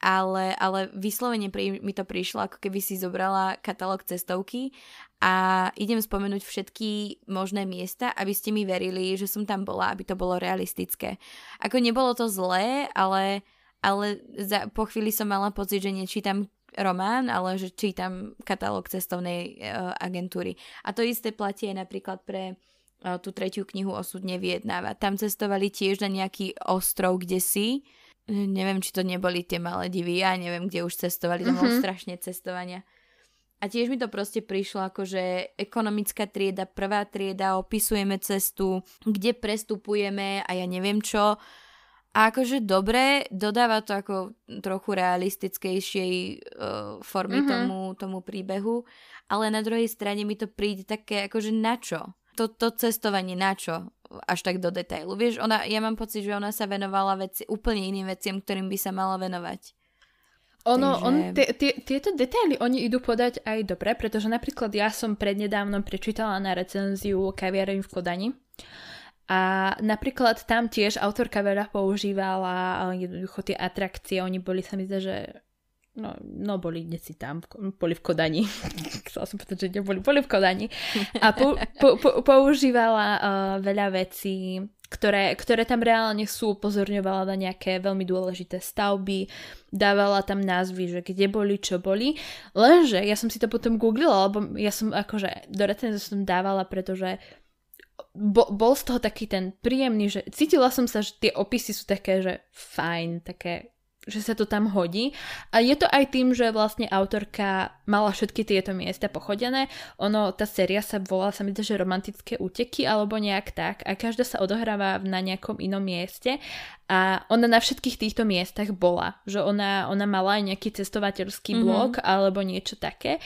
ale, ale vyslovene pri, mi to prišlo, ako keby si zobrala katalóg cestovky a idem spomenúť všetky možné miesta, aby ste mi verili, že som tam bola, aby to bolo realistické. Ako nebolo to zlé, ale, ale za, po chvíli som mala pocit, že nečítam román, ale že čítam katalóg cestovnej uh, agentúry. A to isté platí aj napríklad pre uh, tú tretiu knihu Osud nevyjednáva. Tam cestovali tiež na nejaký ostrov, kde si, neviem, či to neboli tie malé divy, ja neviem, kde už cestovali, to mm-hmm. strašne cestovania. A tiež mi to proste prišlo ako, že ekonomická trieda, prvá trieda, opisujeme cestu, kde prestupujeme a ja neviem čo. A akože dobre, dodáva to ako trochu realistickejšej uh, formy mm-hmm. tomu, tomu príbehu, ale na druhej strane mi to príde také akože na čo? To, to cestovanie na čo? až tak do detailu. Vieš, ona, ja mám pocit, že ona sa venovala veci, úplne iným veciam, ktorým by sa mala venovať. Ono, Takže... on, tie, tieto detaily oni idú podať aj dobre, pretože napríklad ja som prednedávnom prečítala na recenziu kaviareň v Kodani a napríklad tam tiež autorka veľa používala jednoducho tie atrakcie, oni boli sa mi zdá, že No, no boli desi tam, boli v Kodani. [LAUGHS] Chcela som povedať, že neboli, boli v Kodani. A po, po, po, používala uh, veľa vecí, ktoré, ktoré tam reálne sú, upozorňovala na nejaké veľmi dôležité stavby, dávala tam názvy, že kde boli, čo boli. Lenže ja som si to potom googlila, lebo ja som akože do recenzie som dávala, pretože bo, bol z toho taký ten príjemný, že cítila som sa, že tie opisy sú také, že fajn, také že sa to tam hodí. A je to aj tým, že vlastne autorka mala všetky tieto miesta pochodené. Ono, tá séria sa volá, sa mi že romantické úteky alebo nejak tak a každá sa odohráva na nejakom inom mieste a ona na všetkých týchto miestach bola. Že ona, ona mala aj nejaký cestovateľský mm-hmm. blog alebo niečo také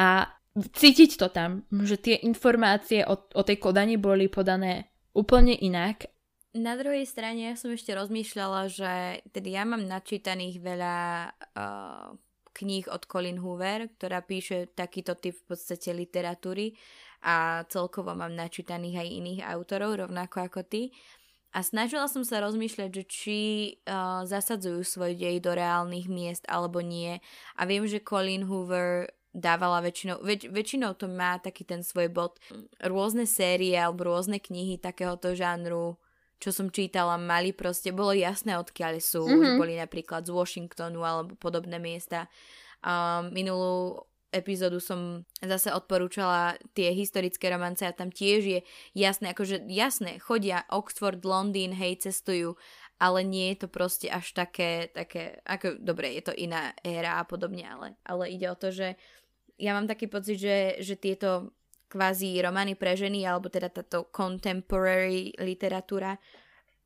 a cítiť to tam, že tie informácie o, o tej Kodani boli podané úplne inak. Na druhej strane ja som ešte rozmýšľala, že teda ja mám načítaných veľa uh, kníh od Colin Hoover, ktorá píše takýto typ v podstate literatúry a celkovo mám načítaných aj iných autorov, rovnako ako ty. A snažila som sa rozmýšľať, že či uh, zasadzujú svoj dej do reálnych miest alebo nie. A viem, že Colin Hoover dávala väčšinou, väč, väčšinou to má taký ten svoj bod. Rôzne série alebo rôzne knihy takéhoto žánru, čo som čítala, mali proste, bolo jasné odkiaľ sú. Mm-hmm. Boli napríklad z Washingtonu alebo podobné miesta. Um, minulú epizódu som zase odporúčala tie historické romance a tam tiež je jasné, akože jasné, chodia Oxford, Londýn, hej, cestujú, ale nie je to proste až také, také, ako, dobre, je to iná éra a podobne, ale, ale ide o to, že ja mám taký pocit, že, že tieto kvázi romány pre ženy, alebo teda táto contemporary literatúra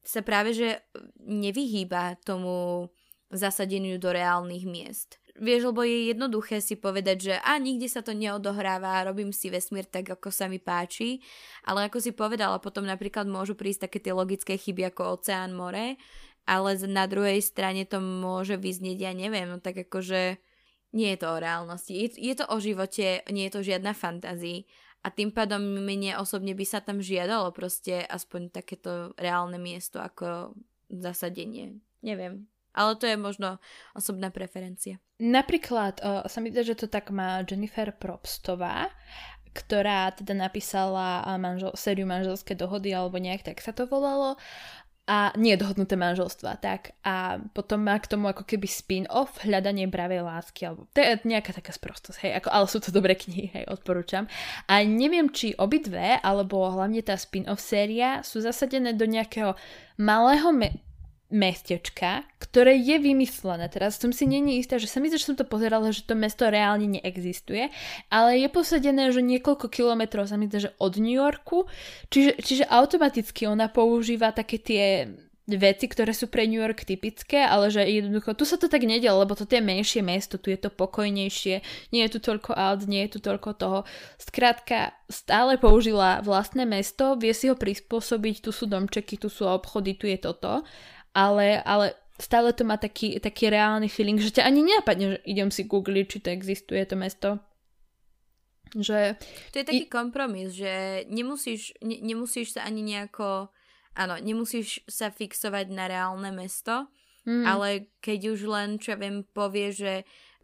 sa práve že nevyhýba tomu zasadeniu do reálnych miest. Vieš, lebo je jednoduché si povedať, že a nikde sa to neodohráva, robím si vesmír tak, ako sa mi páči, ale ako si povedala, potom napríklad môžu prísť také tie logické chyby ako oceán, more, ale na druhej strane to môže vyznieť, ja neviem, no tak akože nie je to o reálnosti, je, je to o živote, nie je to žiadna fantázii a tým pádom mne osobne by sa tam žiadalo proste aspoň takéto reálne miesto ako zasadenie. Neviem. Ale to je možno osobná preferencia. Napríklad uh, sa mi zdá, že to tak má Jennifer Probstová, ktorá teda napísala manžel, sériu manželské dohody alebo nejak tak sa to volalo a nie dohodnuté manželstva, tak. A potom má k tomu ako keby spin-off hľadanie bravej lásky, alebo to je nejaká taká sprostosť, hej, ako, ale sú to dobré knihy, hej, odporúčam. A neviem, či obidve, alebo hlavne tá spin-off séria sú zasadené do nejakého malého me- mestečka, ktoré je vymyslené. Teraz som si není istá, že sa mi že som to pozerala, že to mesto reálne neexistuje, ale je posadené, že niekoľko kilometrov sa mi zdá, že od New Yorku, čiže, čiže automaticky ona používa také tie veci, ktoré sú pre New York typické, ale že jednoducho, tu sa to tak nedel, lebo to je menšie mesto, tu je to pokojnejšie, nie je tu toľko aut, nie je tu toľko toho. Skrátka, stále použila vlastné mesto, vie si ho prispôsobiť, tu sú domčeky, tu sú obchody, tu je toto ale, ale stále to má taký, taký reálny feeling, že ťa ani nenapadne, že idem si googliť, či to existuje, to mesto. Že... To je taký I... kompromis, že nemusíš, ne, nemusíš sa ani nejako, áno, nemusíš sa fixovať na reálne mesto, mm. ale keď už len, čo ja viem, povie, že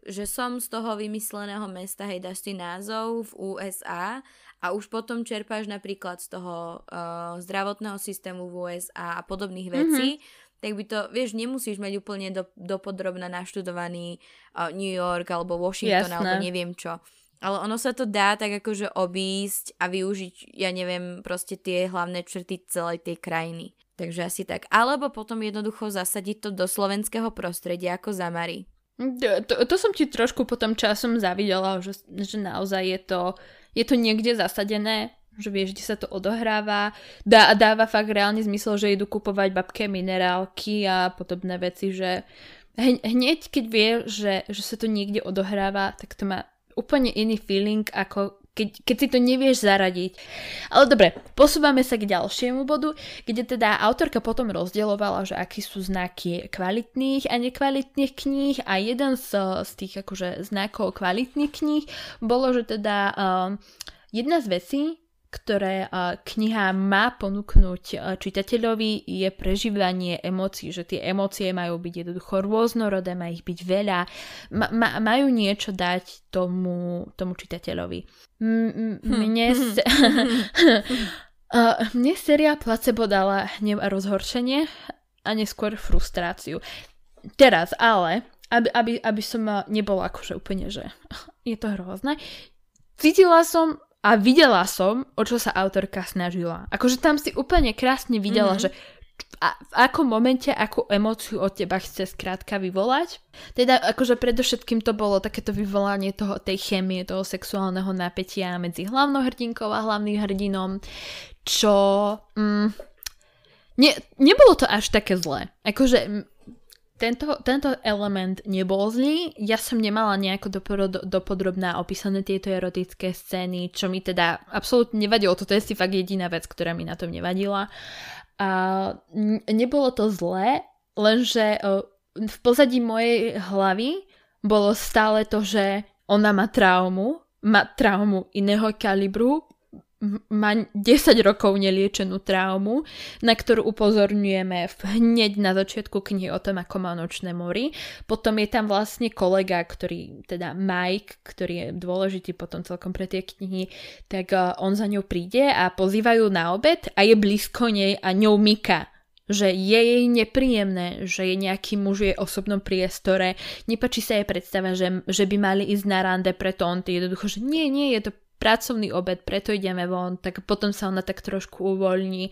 že som z toho vymysleného mesta, hej, dáš si názov v USA a už potom čerpáš napríklad z toho uh, zdravotného systému v USA a podobných vecí, mm-hmm tak by to, vieš, nemusíš mať úplne do, dopodrobne naštudovaný uh, New York alebo Washington Jasné. alebo neviem čo. Ale ono sa to dá tak akože obísť a využiť, ja neviem, proste tie hlavné črty celej tej krajiny. Takže asi tak. Alebo potom jednoducho zasadiť to do slovenského prostredia ako Zamari. To, to, som ti trošku potom časom zavidela, že, že naozaj je to, je to niekde zasadené že vieš, kde sa to odohráva. Dá, dáva fakt reálne zmysel, že idú kupovať babke minerálky a podobné veci, že hneď keď vie, že, že sa to niekde odohráva, tak to má úplne iný feeling, ako keď, keď si to nevieš zaradiť. Ale dobre, posúvame sa k ďalšiemu bodu, kde teda autorka potom rozdielovala, že aký sú znaky kvalitných a nekvalitných kníh a jeden z, z tých akože znakov kvalitných kníh bolo, že teda um, jedna z vecí, ktoré kniha má ponúknuť čitateľovi, je prežívanie emócií, že tie emócie majú byť jednoducho rôznorodé, má ich byť veľa, ma, ma, majú niečo dať tomu, tomu čitateľovi. M- mne, [LAUGHS] se... [LAUGHS] mne séria Placebo dala hnev a rozhorčenie a neskôr frustráciu. Teraz ale, aby, aby, aby som nebola akože úplne, že [LAUGHS] je to hrozné, cítila som a videla som, o čo sa autorka snažila. Akože tam si úplne krásne videla, mm-hmm. že a v akom momente, akú emóciu od teba chce skrátka vyvolať. Teda akože predovšetkým to bolo takéto vyvolanie toho, tej chemie, toho sexuálneho napätia medzi hlavnou hrdinkou a hlavným hrdinom, čo... Mm, ne, nebolo to až také zlé. Akože tento, tento element nebol zlý. Ja som nemala nejako dopodrobná opísané tieto erotické scény, čo mi teda absolútne nevadilo. Toto je si fakt jediná vec, ktorá mi na tom nevadila. A nebolo to zlé, lenže v pozadí mojej hlavy bolo stále to, že ona má traumu, má traumu iného kalibru, má 10 rokov neliečenú traumu, na ktorú upozorňujeme hneď na začiatku knihy o tom, ako má nočné mori. Potom je tam vlastne kolega, ktorý, teda Mike, ktorý je dôležitý potom celkom pre tie knihy, tak uh, on za ňou príde a pozývajú na obed a je blízko nej a ňou myka že je jej nepríjemné, že je nejaký muž v jej osobnom priestore, nepačí sa jej predstava, že, že by mali ísť na rande, preto on to jednoducho, že nie, nie, je to pracovný obed, preto ideme von, tak potom sa ona tak trošku uvoľní.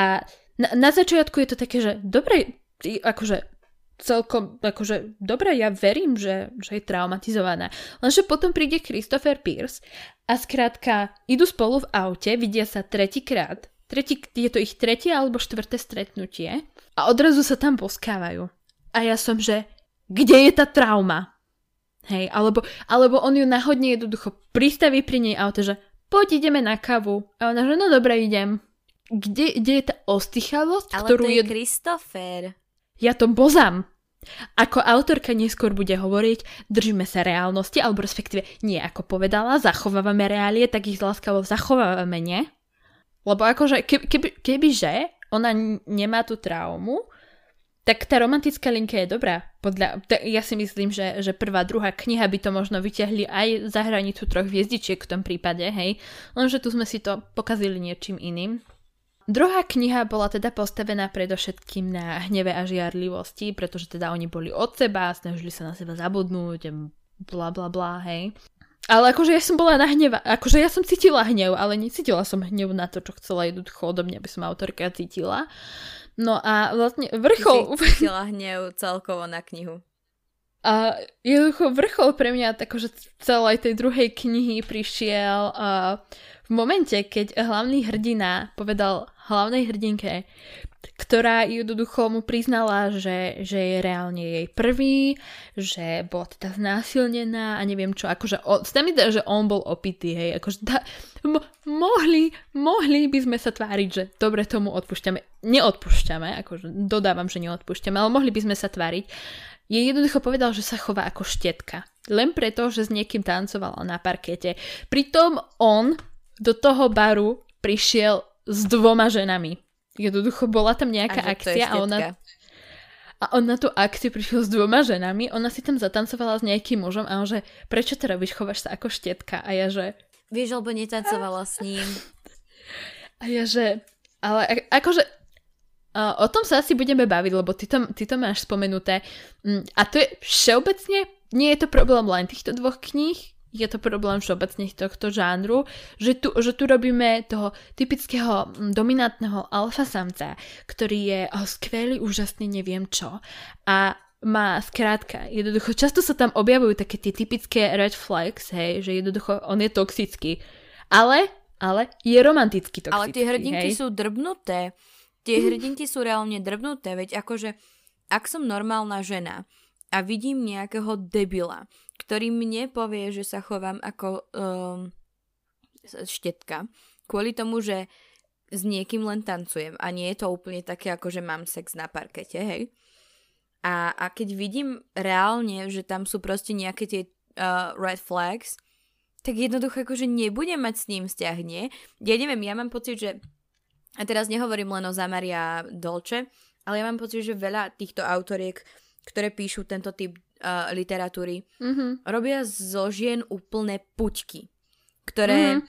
A na, na začiatku je to také, že dobre, akože celkom, akože dobre, ja verím, že, že je traumatizovaná. Lenže potom príde Christopher Pierce a skrátka idú spolu v aute, vidia sa tretíkrát, tretí, je to ich tretie alebo štvrté stretnutie a odrazu sa tam poskávajú. A ja som, že kde je tá trauma? Hej, alebo, alebo on ju náhodne jednoducho pristaví pri nej auto, že poď ideme na kavu. A ona, že no dobre, idem. Kde, kde je tá ostýchavosť, Ale ktorú to je... Christopher. Ja to bozam. Ako autorka neskôr bude hovoriť, držíme sa reálnosti, alebo respektíve nie, ako povedala, zachovávame reálie, tak ich láskavo zachovávame, nie? Lebo akože, keby, keby, kebyže ona nemá tú traumu, tak tá romantická linka je dobrá. Podľa, ja si myslím, že, že prvá, druhá kniha by to možno vyťahli aj za hranicu troch hviezdičiek v tom prípade, hej. Lenže tu sme si to pokazili niečím iným. Druhá kniha bola teda postavená predovšetkým na hneve a žiarlivosti, pretože teda oni boli od seba, snažili sa na seba zabudnúť, bla bla bla, hej. Ale akože ja som bola nahneva, akože ja som cítila hnev, ale necítila som hnev na to, čo chcela jednoducho odo mňa, aby som autorka cítila. No a vlastne vrchol... Ty si [LAUGHS] hnev celkovo na knihu. A jednoducho vrchol pre mňa takože celej tej druhej knihy prišiel uh, v momente, keď hlavný hrdina povedal hlavnej hrdinke, ktorá jednoducho mu priznala, že, že je reálne jej prvý, že bola teda znásilnená a neviem čo, akože o, mi že on bol opitý, hej, akože da, mo, mohli, mohli by sme sa tváriť, že dobre tomu odpúšťame, neodpúšťame, akože dodávam, že neodpúšťame, ale mohli by sme sa tváriť, je jednoducho povedal, že sa chová ako štetka. Len preto, že s niekým tancovala na parkete. Pritom on do toho baru prišiel s dvoma ženami. Jednoducho bola tam nejaká a akcia a ona... A on na tú akciu prišiel s dvoma ženami, ona si tam zatancovala s nejakým mužom a on že, prečo to robíš, chováš sa ako štetka? A ja že... Vieš, lebo netancovala s ním. [LAUGHS] A ja že... Ale akože o tom sa asi budeme baviť, lebo ty to, ty to máš spomenuté. Mm, a to je všeobecne, nie je to problém len týchto dvoch kníh, je to problém všeobecne tohto žánru, že tu, že tu robíme toho typického mm, dominantného alfa samca, ktorý je oh, skvelý, úžasný, neviem čo. A má skrátka, jednoducho, často sa tam objavujú také tie typické red flags, hej, že jednoducho on je toxický. Ale, ale je romantický toxický. Ale tie hrdinky hej. sú drbnuté. Tie hrdinky sú reálne drbnuté, veď akože, ak som normálna žena a vidím nejakého debila, ktorý mne povie, že sa chovám ako um, štetka, kvôli tomu, že s niekým len tancujem a nie je to úplne také, ako že mám sex na parkete, hej. A, a keď vidím reálne, že tam sú proste nejaké tie uh, red flags, tak jednoducho akože nebudem mať s ním vzťah, nie? Ja neviem, ja mám pocit, že a teraz nehovorím len o Zamaria Dolce, ale ja mám pocit, že veľa týchto autoriek, ktoré píšu tento typ uh, literatúry, mm-hmm. robia zo žien úplné puťky, ktoré mm-hmm.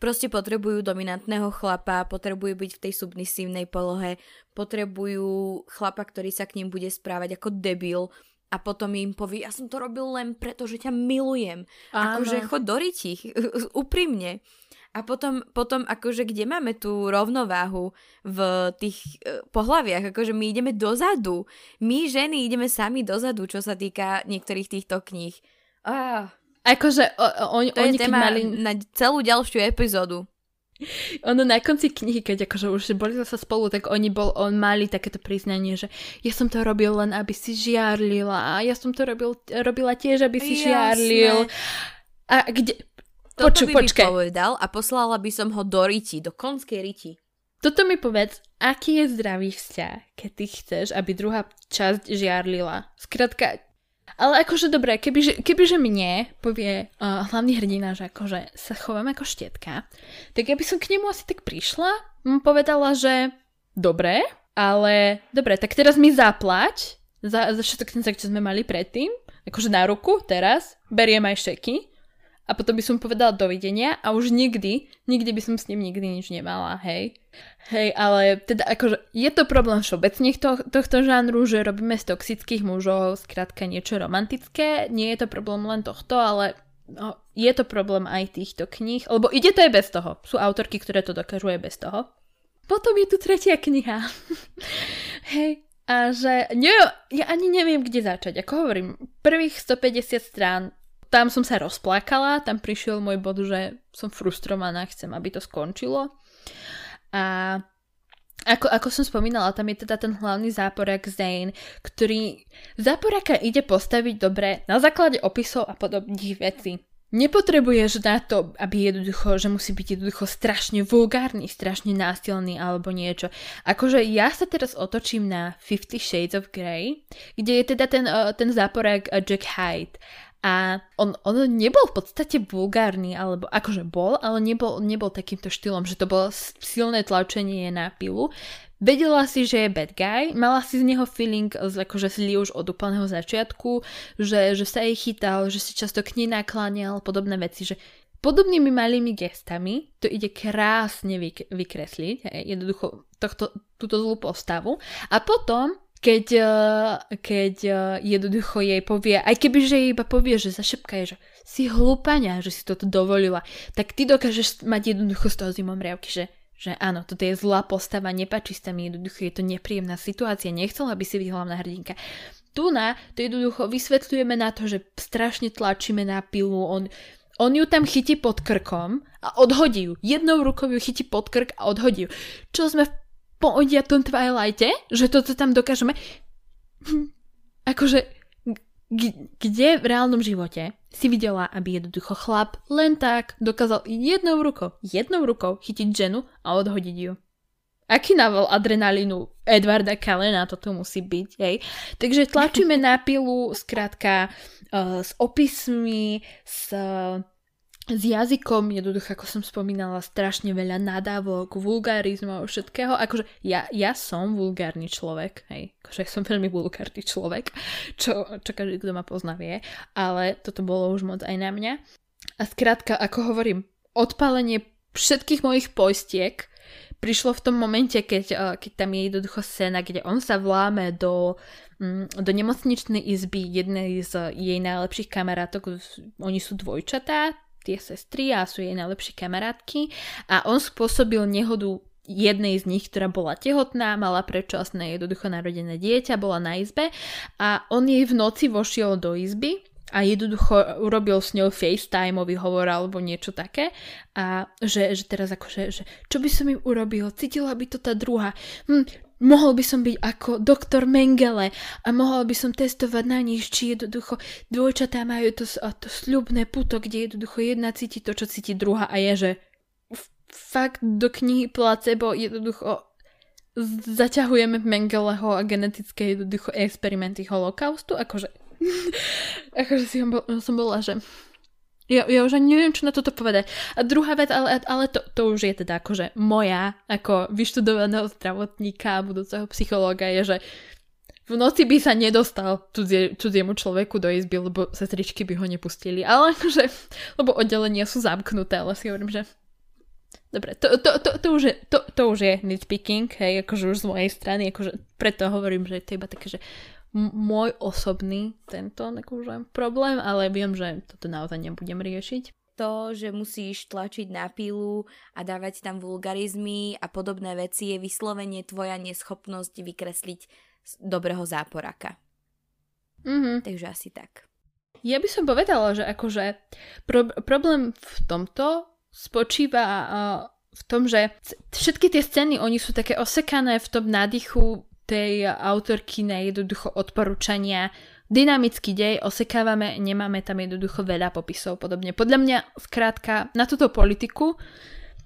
proste potrebujú dominantného chlapa, potrebujú byť v tej submisívnej polohe, potrebujú chlapa, ktorý sa k ním bude správať ako debil a potom im povie, ja som to robil len preto, že ťa milujem. Áno. Akože chod do ryti, úprimne. [LAUGHS] A potom, potom akože kde máme tú rovnováhu v tých uh, pohľaviach, akože my ideme dozadu. My ženy ideme sami dozadu, čo sa týka niektorých týchto kníh. Ah. Akože o, o, to oni je téma mali... na celú ďalšiu epizódu. ono na konci knihy, keď akože už boli sa spolu, tak oni bol, on mali takéto priznanie, že ja som to robil len, aby si žiarlila a ja som to robil, robila tiež, aby si Jasné. žiarlil. A kde... Poču, by počkaj. mi povedal a poslala by som ho do riti, do konskej riti. Toto mi povedz, aký je zdravý vzťah, keď ty chceš, aby druhá časť žiarlila. Skrátka, ale akože dobre, kebyže, kebyže mne povie uh, hlavný hrdina, že akože sa chovám ako štetka, tak ja by som k nemu asi tak prišla, mu povedala, že dobre, ale dobre, tak teraz mi zaplať za, za všetko ten čo sme mali predtým, akože na ruku teraz, beriem aj šeky a potom by som povedala dovidenia a už nikdy, nikdy by som s ním nikdy nič nemala, hej. Hej, ale teda akože je to problém všeobecne to, tohto žánru, že robíme z toxických mužov skrátka niečo romantické, nie je to problém len tohto, ale no, je to problém aj týchto kníh, lebo ide to aj bez toho. Sú autorky, ktoré to dokážu aj bez toho. Potom je tu tretia kniha. [LAUGHS] Hej, a že nie, ja ani neviem, kde začať. Ako hovorím, prvých 150 strán tam som sa rozplakala, tam prišiel môj bod, že som frustrovaná, chcem, aby to skončilo. A ako, ako som spomínala, tam je teda ten hlavný záporak Zane, ktorý záporaka ide postaviť dobre na základe opisov a podobných vecí. Nepotrebuješ na to, aby jednoducho, že musí byť jednoducho strašne vulgárny, strašne násilný alebo niečo. Akože ja sa teraz otočím na Fifty Shades of Grey, kde je teda ten, uh, ten záporák uh, Jack Hyde. A on, on nebol v podstate vulgárny, alebo akože bol, ale nebol, nebol takýmto štýlom, že to bolo silné tlačenie na pilu. Vedela si, že je bad guy, mala si z neho feeling akože zlý už od úplného začiatku, že, že sa jej chytal, že si často k nej nakláňal, podobné veci, že podobnými malými gestami to ide krásne vyk- vykresliť, jednoducho tohto, túto zlú postavu. A potom keď, eh, keď eh, jednoducho jej povie, aj keby že jej iba povie, že zašepka je, že si hlúpania, že si toto dovolila, tak ty dokážeš mať jednoducho z toho zimom riavky, že, že áno, toto je zlá postava, nepáči sa mi, jednoducho je to nepríjemná situácia, nechcela by si byť hlavná hrdinka. Tu na to jednoducho vysvetľujeme na to, že strašne tlačíme na pilu, on, on ju tam chytí pod krkom a odhodí ju. Jednou rukou ju chytí pod krk a odhodí ju. Čo sme v po odiatom Twilighte, že toto tam dokážeme. Hm, akože, kde v reálnom živote si videla, aby jednoducho chlap len tak dokázal jednou rukou, jednou rukou chytiť ženu a odhodiť ju. Aký naval adrenalínu Edwarda Kalena toto musí byť, hej? Takže tlačíme na pilu, skrátka, uh, s opismi, s uh, s jazykom, jednoducho, ako som spomínala, strašne veľa nadávok, vulgarizmov, všetkého. Akože ja, ja som vulgárny človek, hej, akože som veľmi vulgárny človek, čo, čo každý, kto ma pozná, vie, ale toto bolo už moc aj na mňa. A skrátka, ako hovorím, odpálenie všetkých mojich poistiek prišlo v tom momente, keď, eh, keď tam je jednoducho scéna, kde on sa vláme do, mm, do nemocničnej izby jednej z jej najlepších kamarátok, oni sú dvojčatá, tie sestry a sú jej najlepšie kamarátky. A on spôsobil nehodu jednej z nich, ktorá bola tehotná, mala predčasné jednoducho narodené dieťa, bola na izbe. A on jej v noci vošiel do izby a jednoducho urobil s ňou FaceTimeový hovor alebo niečo také. A že, že teraz akože, že čo by som im urobil, cítila by to tá druhá, hm, mohol by som byť ako doktor Mengele a mohol by som testovať na nich, či jednoducho dvojčatá majú to, to sľubné puto, kde jednoducho jedna cíti to, čo cíti druhá a je, že fakt do knihy placebo jednoducho zaťahujeme Mengeleho a genetické jednoducho experimenty holokaustu, akože [LAUGHS] akože si som bola, že ja, ja už ani neviem, čo na toto povedať. A druhá vec, ale, ale to, to už je teda akože moja, ako vyštudovaného zdravotníka budúceho psychológa, je, že v noci by sa nedostal cudzie, cudziemu človeku do izby, lebo sestričky by ho nepustili. Ale akože, lebo oddelenia sú zamknuté, ale si hovorím, že Dobre, to, to, to, to, už je, to, to už je nitpicking, hej, akože už z mojej strany, akože preto hovorím, že je iba také, že môj osobný tento akože, problém, ale viem, že toto naozaj nebudem riešiť. To, že musíš tlačiť na pilu a dávať tam vulgarizmy a podobné veci je vyslovene tvoja neschopnosť vykresliť dobrého záporaka. Mm-hmm. Takže asi tak. Ja by som povedala, že akože pro- problém v tomto spočíva uh, v tom, že všetky tie scény, oni sú také osekané v tom nádychu tej autorky na jednoducho odporúčania. Dynamický dej osekávame, nemáme tam jednoducho veľa popisov podobne. Podľa mňa, skrátka, na túto politiku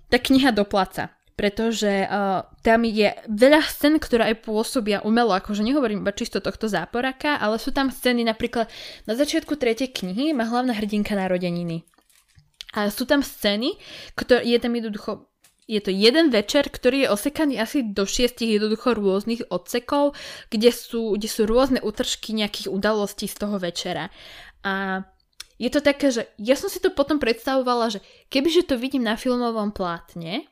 tá kniha dopláca pretože uh, tam je veľa scén, ktoré aj pôsobia umelo, akože nehovorím iba čisto tohto záporaka, ale sú tam scény napríklad na začiatku tretej knihy má hlavná hrdinka narodeniny. A sú tam scény, ktoré je tam jednoducho je to jeden večer, ktorý je osekaný asi do šiestich jednoducho rôznych odsekov, kde sú, kde sú rôzne utržky nejakých udalostí z toho večera. A je to také, že ja som si to potom predstavovala, že kebyže to vidím na filmovom plátne,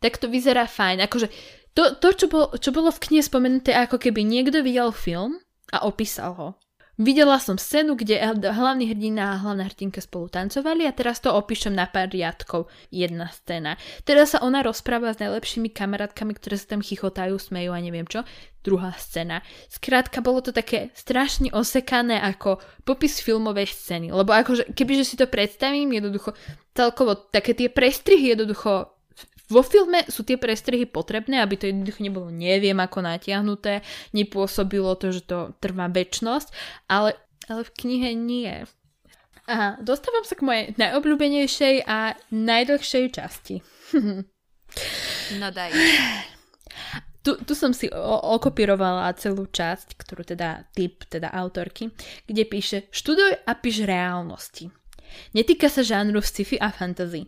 tak to vyzerá fajn. Akože to, to čo, bolo, čo bolo v knihe spomenuté, ako keby niekto videl film a opísal ho. Videla som scénu, kde hlavný hrdina a hlavná hrdinka spolu tancovali a teraz to opíšem na pár riadkov. Jedna scéna. Teraz sa ona rozpráva s najlepšími kamarátkami, ktoré sa tam chichotajú, smejú a neviem čo. Druhá scéna. Skrátka, bolo to také strašne osekané ako popis filmovej scény. Lebo akože, kebyže si to predstavím, jednoducho celkovo také tie prestrihy jednoducho vo filme sú tie prestrihy potrebné, aby to jednoducho nebolo neviem ako natiahnuté, nepôsobilo to, že to trvá väčnosť, ale, ale v knihe nie. Aha, dostávam sa k mojej najobľúbenejšej a najdlhšej časti. [LAUGHS] no daj. Tu, tu som si okopírovala celú časť, ktorú teda typ, teda autorky, kde píše Študuj a píš reálnosti. Netýka sa žánru sci-fi a fantasy.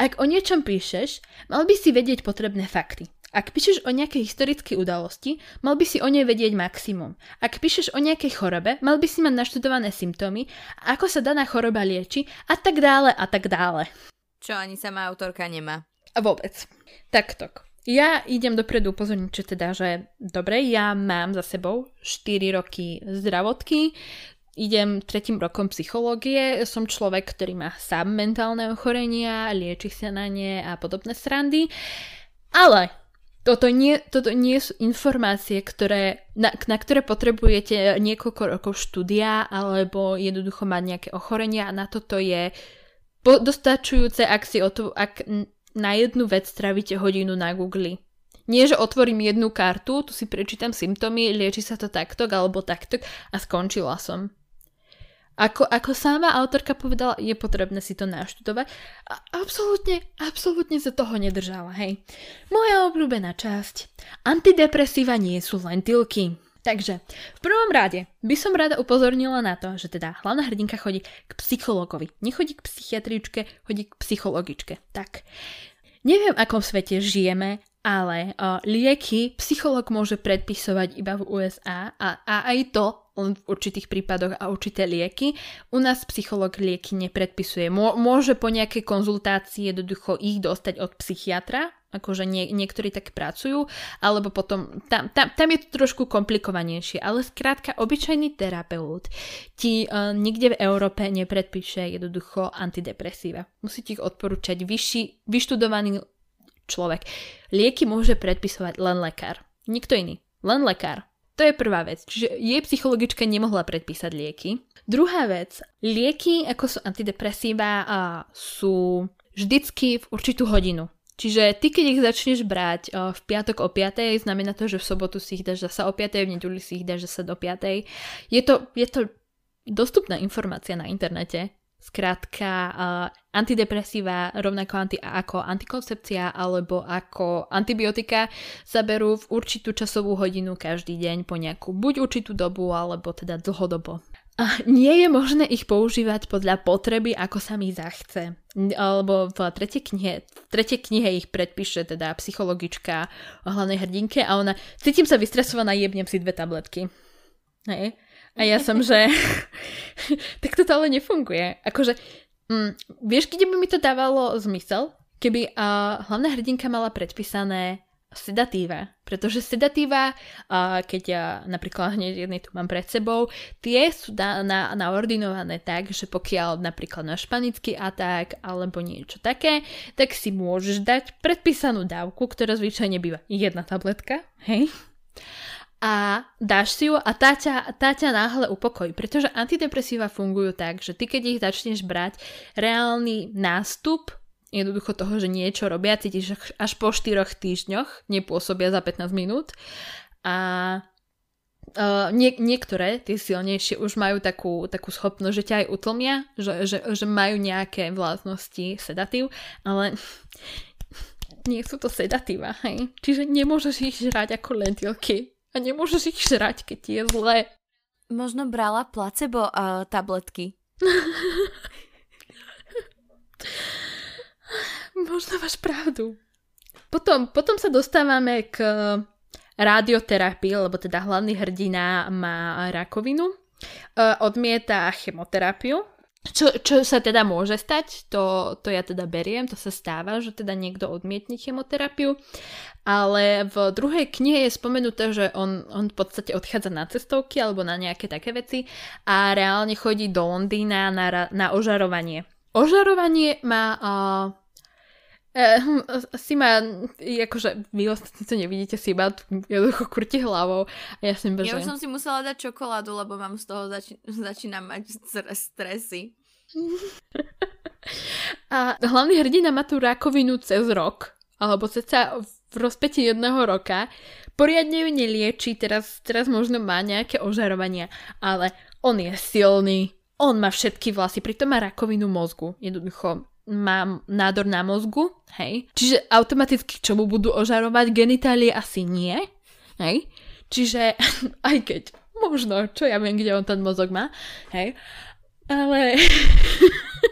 Ak o niečom píšeš, mal by si vedieť potrebné fakty. Ak píšeš o nejakej historickej udalosti, mal by si o nej vedieť maximum. Ak píšeš o nejakej chorobe, mal by si mať naštudované symptómy, ako sa daná choroba lieči a tak dále a tak dále. Čo ani sama autorka nemá. Vôbec. Takto. Ja idem dopredu upozorniť, že teda, že dobre, ja mám za sebou 4 roky zdravotky, idem tretím rokom psychológie, som človek, ktorý má sám mentálne ochorenia, lieči sa na ne a podobné srandy, ale toto nie, toto nie sú informácie, ktoré, na, na ktoré potrebujete niekoľko rokov štúdia alebo jednoducho mať nejaké ochorenia a na toto je dostačujúce, ak si o ak na jednu vec strávite hodinu na Google. Nie, že otvorím jednu kartu, tu si prečítam symptómy, lieči sa to takto alebo takto a skončila som. Ako, ako sama autorka povedala, je potrebné si to naštudovať a absolútne, absolútne sa toho nedržala, hej. Moja obľúbená časť. Antidepresíva nie sú len tilky. Takže, v prvom rade by som rada upozornila na to, že teda hlavná hrdinka chodí k psychologovi. Nechodí k psychiatričke, chodí k psychologičke. Tak, neviem, akom svete žijeme, ale uh, lieky psycholog môže predpisovať iba v USA a, a aj to len v určitých prípadoch a určité lieky. U nás psycholog lieky nepredpisuje. Môže po nejakej konzultácii jednoducho ich dostať od psychiatra, akože nie, niektorí tak pracujú, alebo potom, tam, tam, tam je to trošku komplikovanejšie, ale skrátka obyčajný terapeut ti uh, nikde v Európe nepredpíše jednoducho antidepresíva. Musí ti ich odporúčať vyšší, vyštudovaný človek. Lieky môže predpisovať len lekár. Nikto iný. Len lekár. To je prvá vec. Čiže jej psychologička nemohla predpísať lieky. Druhá vec. Lieky, ako sú antidepresíva, a sú vždycky v určitú hodinu. Čiže ty, keď ich začneš brať v piatok o 5, znamená to, že v sobotu si ich dáš zasa o 5, v nedeli si ich dáš zasa do 5. Je to, je to dostupná informácia na internete. Skrátka, uh, antidepresíva rovnako anti, ako antikoncepcia alebo ako antibiotika sa berú v určitú časovú hodinu každý deň po nejakú buď určitú dobu alebo teda dlhodobo. A nie je možné ich používať podľa potreby, ako sa mi zachce. Alebo v tretej knihe, v tretej knihe ich predpíše teda psychologička o hlavnej hrdinke a ona, cítim sa vystresovaná, jebnem si dve tabletky. Hej. A ja som, že [LAUGHS] tak toto ale nefunguje. Akože, mm, vieš, kde by mi to dávalo zmysel? Keby uh, hlavná hrdinka mala predpísané sedatíva. Pretože sedatíva, uh, keď ja napríklad hneď jedný tu mám pred sebou, tie sú na, na, naordinované tak, že pokiaľ napríklad máš panický atak alebo niečo také, tak si môžeš dať predpísanú dávku, ktorá zvyčajne býva jedna tabletka, hej? A dáš si ju a tá ťa, tá ťa náhle upokojí. Pretože antidepresíva fungujú tak, že ty keď ich začneš brať, reálny nástup jednoducho toho, že niečo robia, cítiš až po 4 týždňoch, nepôsobia za 15 minút. A Uh, nie, niektoré, tie silnejšie, už majú takú, takú schopnosť, že ťa aj utlmia, že, že, že majú nejaké vlastnosti sedatív, ale [LAUGHS] nie sú to sedatíva, hej. Čiže nemôžeš ich žrať ako lentilky a nemôžeš ich žrať, keď ti je zle. Možno brala placebo uh, tabletky. [LAUGHS] Možno máš pravdu. Potom, potom sa dostávame k radioterapii, lebo teda hlavný hrdina má rakovinu. E, odmieta chemoterapiu, čo, čo sa teda môže stať, to, to ja teda beriem, to sa stáva, že teda niekto odmietne chemoterapiu, ale v druhej knihe je spomenuté, že on, on v podstate odchádza na cestovky alebo na nejaké také veci a reálne chodí do Londýna na, na ožarovanie. Ožarovanie má uh, Uh, si ma, akože vy ostatní to nevidíte, si ma jednoducho kurti hlavou a ja si Ja už som si musela dať čokoládu, lebo mám z toho zači- začínam mať stresy. [LAUGHS] a hlavný hrdina má tú rakovinu cez rok, alebo ceca v rozpeti jedného roka. Poriadne ju nelieči, teraz, teraz možno má nejaké ožarovania, ale on je silný, on má všetky vlasy, pritom má rakovinu mozgu. Jednoducho mám nádor na mozgu, hej. Čiže automaticky čo mu budú ožarovať genitálie asi nie, hej. Čiže [LAUGHS] aj keď možno, čo ja viem, kde on ten mozog má, hej. Ale... [LAUGHS]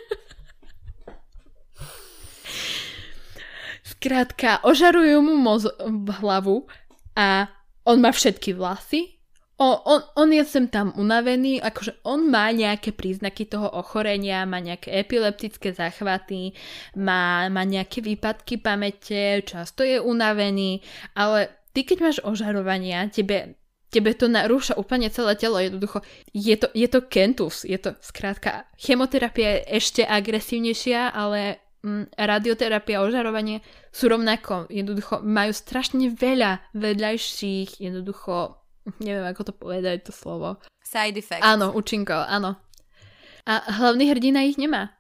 Skrátka, ožarujú mu moz- hlavu a on má všetky vlasy, on, on, on je sem tam unavený, akože on má nejaké príznaky toho ochorenia, má nejaké epileptické záchvaty, má, má nejaké výpadky pamäte, často je unavený, ale ty keď máš ožarovania, tebe, tebe to narúša úplne celé telo, jednoducho je to, je to kentus, je to skrátka, chemoterapia je ešte agresívnejšia, ale radioterapia a ožarovanie sú rovnako, jednoducho majú strašne veľa vedľajších, jednoducho neviem ako to povedať to slovo. Side effect. Áno, účinkov, áno. A hlavný hrdina ich nemá.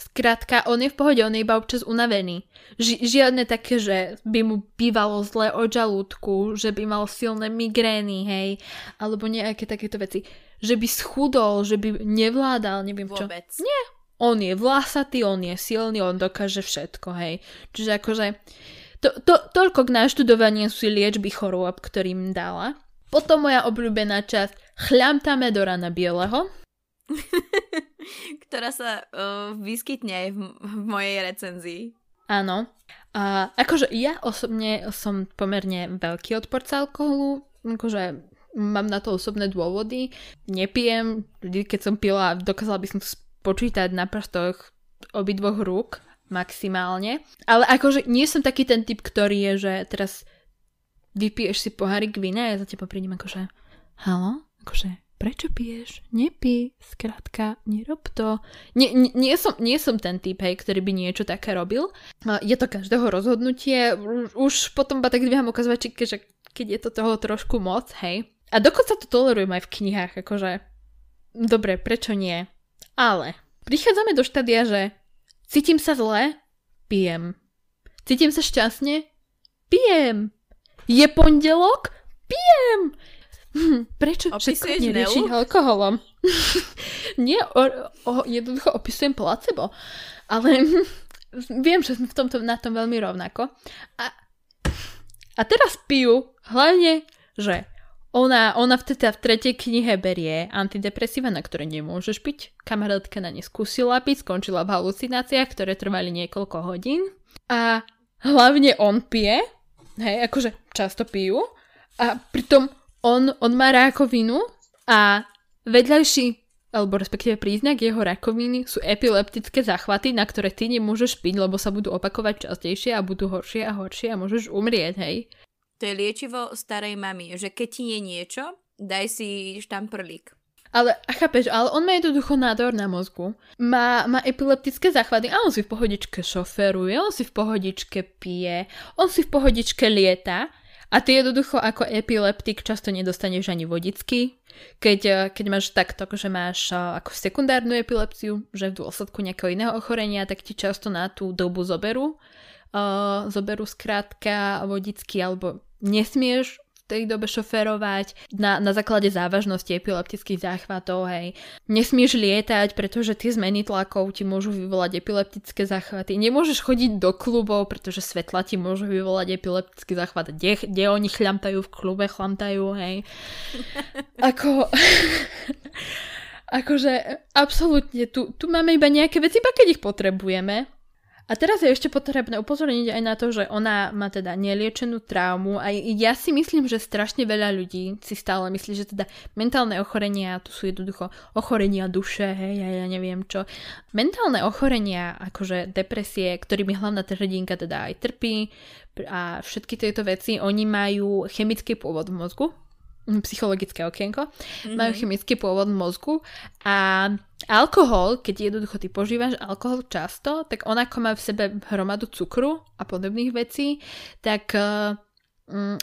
Skrátka, on je v pohode, on je iba občas unavený. Ži- žiadne také, že by mu bývalo zle od žalúdku, že by mal silné migrény, hej, alebo nejaké takéto veci. Že by schudol, že by nevládal, neviem Vôbec. čo. Nie. On je vlasatý, on je silný, on dokáže všetko, hej. Čiže akože to, to, toľko k naštudovaniu si liečby chorôb, ktorým dala. Potom moja obľúbená časť chľamtame do rana bieleho. [LAUGHS] Ktorá sa uh, vyskytne aj v, v mojej recenzii. Áno. A akože ja osobne som pomerne veľký odporca alkoholu, akože mám na to osobné dôvody. Nepijem, vždy keď som pila, dokázala by som to spočítať na prstoch obidvoch rúk maximálne. Ale akože nie som taký ten typ, ktorý je, že teraz vypiješ si pohárik vína a ja za teba prídem akože halo, akože prečo piješ? Nepí, skrátka, nerob to. Nie, nie, nie, som, nie som ten typ, hej, ktorý by niečo také robil. Je to každého rozhodnutie, už potom ba tak vám ukazovať, že keď je to toho trošku moc, hej. A dokonca to tolerujem aj v knihách, akože dobre, prečo nie? Ale prichádzame do štádia, že cítim sa zle, pijem. Cítim sa šťastne, pijem. Je pondelok? Pijem! Hm, prečo všetko neriešiť alkoholom? [LAUGHS] Nie, o, o, jednoducho opisujem placebo. Ale [LAUGHS] viem, že sme v tomto na tom veľmi rovnako. A, a teraz pijú hlavne, že ona, ona v, teda v tretej knihe berie antidepresíva, na ktoré nemôžeš piť. Kamarátka na ne skúsila piť, skončila v halucináciách, ktoré trvali niekoľko hodín. A hlavne on pije, hej, akože často pijú a pritom on, on má rákovinu a vedľajší alebo respektíve príznak jeho rakoviny sú epileptické záchvaty, na ktoré ty nemôžeš piť, lebo sa budú opakovať častejšie a budú horšie a horšie a môžeš umrieť, hej. To je liečivo starej mamy, že keď ti je niečo, daj si štamprlík. Ale, chápeš, ale on má jednoducho nádor na mozgu. Má, má epileptické záchvaty a on si v pohodičke šoferuje, on si v pohodičke pije, on si v pohodičke lieta A ty jednoducho ako epileptik často nedostaneš ani vodicky, keď, eh, keď máš takto, že máš uh, ako sekundárnu epilepsiu, že v dôsledku nejakého iného ochorenia, tak ti často na tú dobu zoberú. Uh, zoberú skrátka vodicky alebo nesmieš tej dobe šoferovať na, na základe závažnosti epileptických záchvatov, hej. Nesmieš lietať, pretože tie zmeny tlakov ti môžu vyvolať epileptické záchvaty. Nemôžeš chodiť do klubov, pretože svetla ti môžu vyvolať epileptický záchvat. Kde, kde oni chľamtajú v klube, chlamtajú, hej. [LAUGHS] Ako... [LAUGHS] akože absolútne, tu, tu máme iba nejaké veci, iba keď ich potrebujeme a teraz je ešte potrebné upozorniť aj na to, že ona má teda neliečenú traumu a ja si myslím, že strašne veľa ľudí si stále myslí, že teda mentálne ochorenia, tu sú jednoducho ochorenia duše, hej, ja, ja neviem čo. Mentálne ochorenia, akože depresie, ktorými hlavná hrdinka teda aj trpí a všetky tieto veci, oni majú chemický pôvod v mozgu, psychologické okienko, mm-hmm. majú chemický pôvod v mozgu a alkohol, keď jednoducho ty požívaš alkohol často, tak on ako má v sebe hromadu cukru a podobných vecí, tak uh,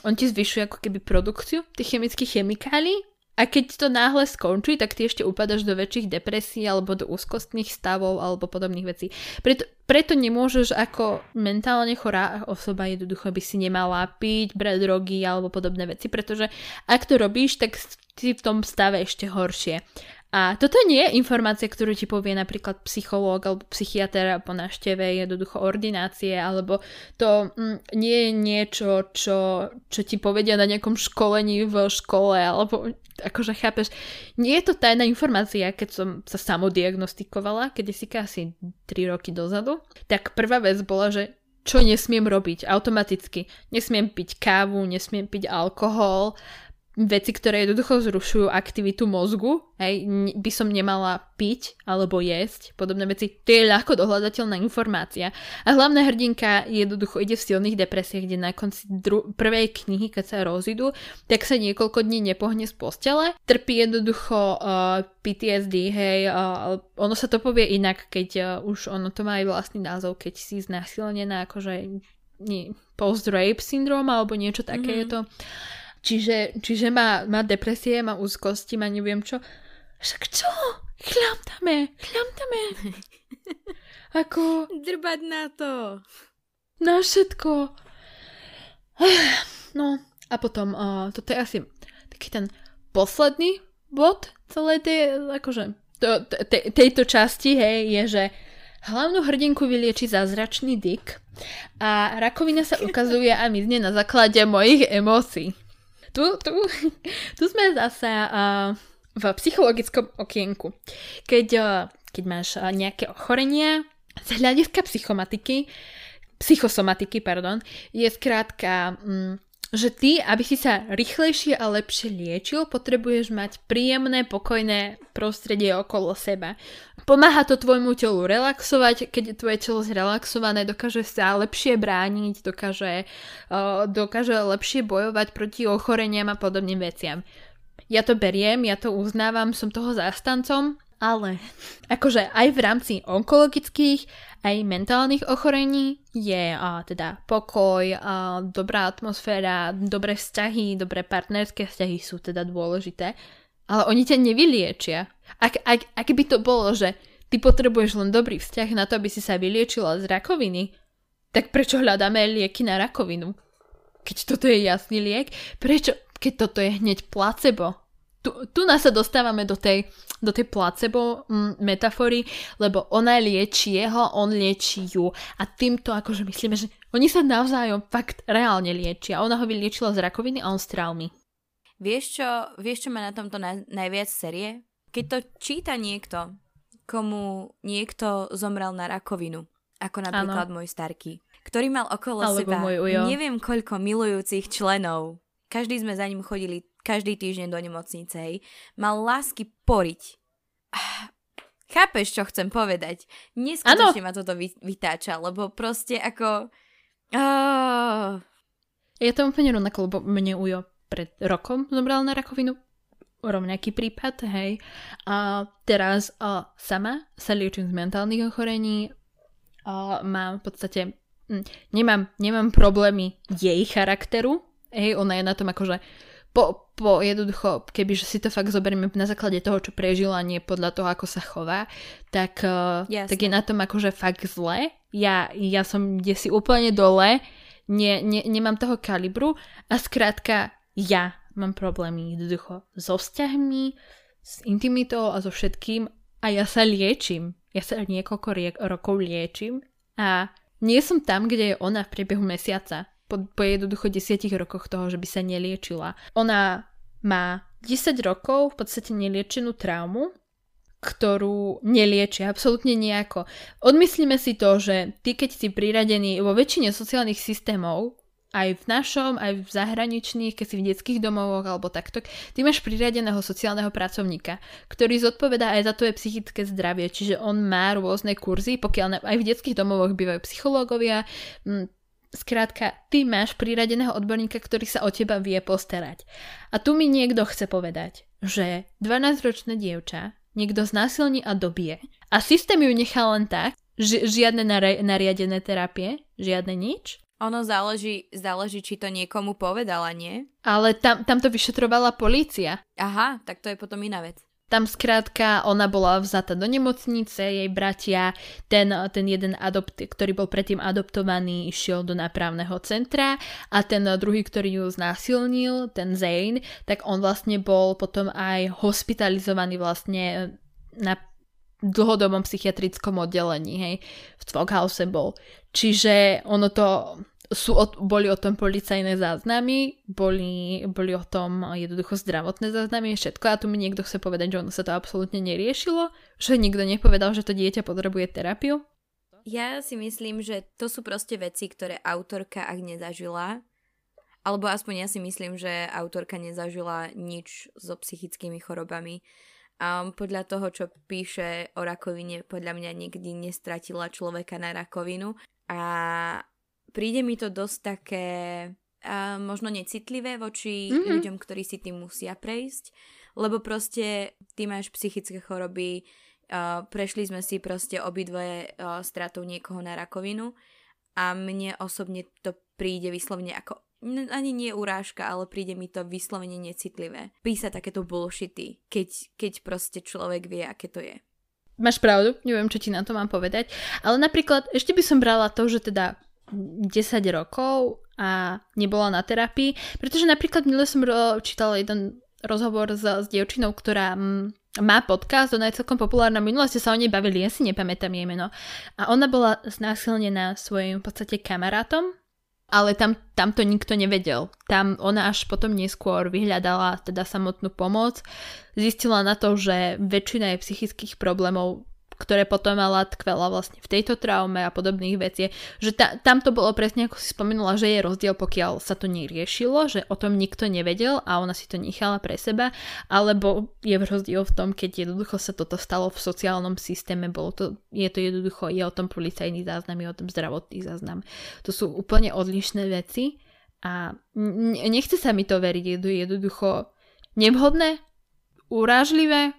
on ti zvyšuje ako keby produkciu tých chemických chemikálií a keď to náhle skončí, tak ty ešte upadaš do väčších depresí alebo do úzkostných stavov alebo podobných vecí. Preto, preto nemôžeš ako mentálne chorá osoba jednoducho by si nemala piť, brať drogy alebo podobné veci, pretože ak to robíš, tak si v tom stave ešte horšie. A toto nie je informácia, ktorú ti povie napríklad psychológ alebo psychiatr po návšteve jednoducho ordinácie, alebo to mm, nie je niečo, čo, čo ti povedia na nejakom školení v škole, alebo akože chápeš, nie je to tajná informácia, keď som sa samodiagnostikovala, keď si asi 3 roky dozadu, tak prvá vec bola, že čo nesmiem robiť automaticky. Nesmiem piť kávu, nesmiem piť alkohol, veci, ktoré jednoducho zrušujú aktivitu mozgu, hej, by som nemala piť alebo jesť, podobné veci, to je ľahko dohľadateľná informácia. A hlavná hrdinka jednoducho ide v silných depresiách, kde na konci dru- prvej knihy, keď sa rozídu, tak sa niekoľko dní nepohne z postele, trpí jednoducho uh, PTSD, hej, uh, ono sa to povie inak, keď uh, už ono to má aj vlastný názov, keď si znásilnená, akože nie, post-rape syndrom alebo niečo také mm-hmm. je to. Čiže, čiže má, má depresie, má úzkosti, má neviem čo. Však čo? Chlamtame, chlamtame. [LAUGHS] Ako... Drbať na to. Na všetko. [SIGHS] No a potom, uh, toto je asi taký ten posledný bod celej tej, akože, to, te, tejto časti, hej, je, že hlavnú hrdinku vylieči zázračný dyk a rakovina sa ukazuje a mizne na základe mojich emócií tu, tu, tu sme zase v psychologickom okienku. Keď, keď máš nejaké ochorenia z hľadiska psychomatiky, psychosomatiky, pardon, je skrátka um, že ty, aby si sa rýchlejšie a lepšie liečil, potrebuješ mať príjemné, pokojné prostredie okolo seba. Pomáha to tvojmu telu relaxovať, keď je tvoje telo zrelaxované, dokáže sa lepšie brániť, dokáže, uh, dokáže lepšie bojovať proti ochoreniam a podobným veciam. Ja to beriem, ja to uznávam, som toho zástancom, ale akože aj v rámci onkologických, aj mentálnych ochorení je a, teda pokoj, a, dobrá atmosféra, dobré vzťahy, dobré partnerské vzťahy sú teda dôležité. Ale oni ťa nevyliečia. Ak, ak, ak by to bolo, že ty potrebuješ len dobrý vzťah na to, aby si sa vyliečila z rakoviny, tak prečo hľadáme lieky na rakovinu? Keď toto je jasný liek, prečo, keď toto je hneď placebo? Tu, tu nás sa dostávame do tej, do tej placebo mm, metafory, lebo ona lieči jeho, on lieči ju. A týmto akože myslíme, že oni sa navzájom fakt reálne liečia. Ona ho vyliečila z rakoviny a on z traumy. Vieš čo, vieš čo má na tomto na, najviac série? Keď to číta niekto, komu niekto zomrel na rakovinu, ako napríklad ano. môj starky, ktorý mal okolo Alebo seba neviem koľko milujúcich členov. Každý sme za ním chodili každý týždeň do nemocnice, hej, mal lásky poriť. [SIGHS] Chápeš, čo chcem povedať? Neskutočne ma toto vytáča, lebo proste ako... Oh. Je to úplne rovnako, lebo mne Ujo pred rokom zomrel na rakovinu. Rovnaký prípad, hej. A teraz a, sama sa liečím z mentálnych ochorení. A mám v podstate... Hm, nemám, nemám problémy jej charakteru, hej, ona je na tom akože po, po jednoducho, keby si to fakt zoberieme na základe toho, čo prežila, nie podľa toho, ako sa chová, tak, uh, tak je na tom akože fakt zle. Ja, ja som kde si úplne dole, nie, nie, nemám toho kalibru a skrátka ja mám problémy jednoducho so vzťahmi, s intimitou a so všetkým a ja sa liečím. Ja sa niekoľko rie- rokov liečím a nie som tam, kde je ona v priebehu mesiaca. Po, po jednoducho desiatich rokoch toho, že by sa neliečila. Ona má 10 rokov v podstate neliečenú traumu, ktorú neliečia absolútne nejako. Odmyslíme si to, že ty keď si priradený vo väčšine sociálnych systémov, aj v našom, aj v zahraničných, keď si v detských domovoch alebo takto, ty máš priradeného sociálneho pracovníka, ktorý zodpovedá aj za tvoje psychické zdravie, čiže on má rôzne kurzy, pokiaľ aj v detských domovoch bývajú psychológovia, Skrátka, ty máš priradeného odborníka, ktorý sa o teba vie postarať. A tu mi niekto chce povedať, že 12-ročné dievča niekto znásilní a dobije a systém ju nechá len tak, ži- žiadne nariadené terapie, žiadne nič, ono záleží, záleží, či to niekomu povedala, nie? Ale tam, tam to vyšetrovala polícia. Aha, tak to je potom iná vec. Tam skrátka ona bola vzata do nemocnice, jej bratia, ten, ten jeden adopt, ktorý bol predtým adoptovaný, išiel do nápravného centra a ten druhý, ktorý ju znásilnil, ten Zane, tak on vlastne bol potom aj hospitalizovaný vlastne na dlhodobom psychiatrickom oddelení, hej, v Cvokhouse bol. Čiže ono to, sú, boli o tom policajné záznamy, boli, boli o tom jednoducho zdravotné záznamy, všetko. A tu mi niekto chce povedať, že ono sa to absolútne neriešilo, že nikto nepovedal, že to dieťa potrebuje terapiu. Ja si myslím, že to sú proste veci, ktoré autorka ak nezažila, alebo aspoň ja si myslím, že autorka nezažila nič so psychickými chorobami, Um, podľa toho, čo píše o rakovine, podľa mňa nikdy nestratila človeka na rakovinu. A príde mi to dosť také uh, možno necitlivé voči mm-hmm. ľuďom, ktorí si tým musia prejsť, lebo proste ty máš psychické choroby, uh, prešli sme si proste obidve uh, stratou niekoho na rakovinu a mne osobne to príde vyslovne ako ani nie urážka, ale príde mi to vyslovene necitlivé. Písať takéto bullshity, keď, keď proste človek vie, aké to je. Máš pravdu, neviem, čo ti na to mám povedať, ale napríklad ešte by som brala to, že teda 10 rokov a nebola na terapii, pretože napríklad minule som čítala jeden rozhovor s, s dievčinou, ktorá mm, má podcast, ona je celkom populárna, minule ste sa o nej bavili, ja si nepamätám jej meno. A ona bola znásilnená svojim v podstate kamarátom, ale tam, tam to nikto nevedel. Tam ona až potom neskôr vyhľadala teda samotnú pomoc, zistila na to, že väčšina jej psychických problémov ktoré potom mala tkvela vlastne v tejto traume a podobných veci, že ta, tam to bolo presne ako si spomenula, že je rozdiel, pokiaľ sa to neriešilo, že o tom nikto nevedel a ona si to nechala pre seba, alebo je rozdiel v tom, keď jednoducho sa toto stalo v sociálnom systéme, bolo to, je to jednoducho, je o tom policajný záznam, je o tom zdravotný záznam. To sú úplne odlišné veci a nechce sa mi to veriť, je jednoducho nevhodné, urážlivé,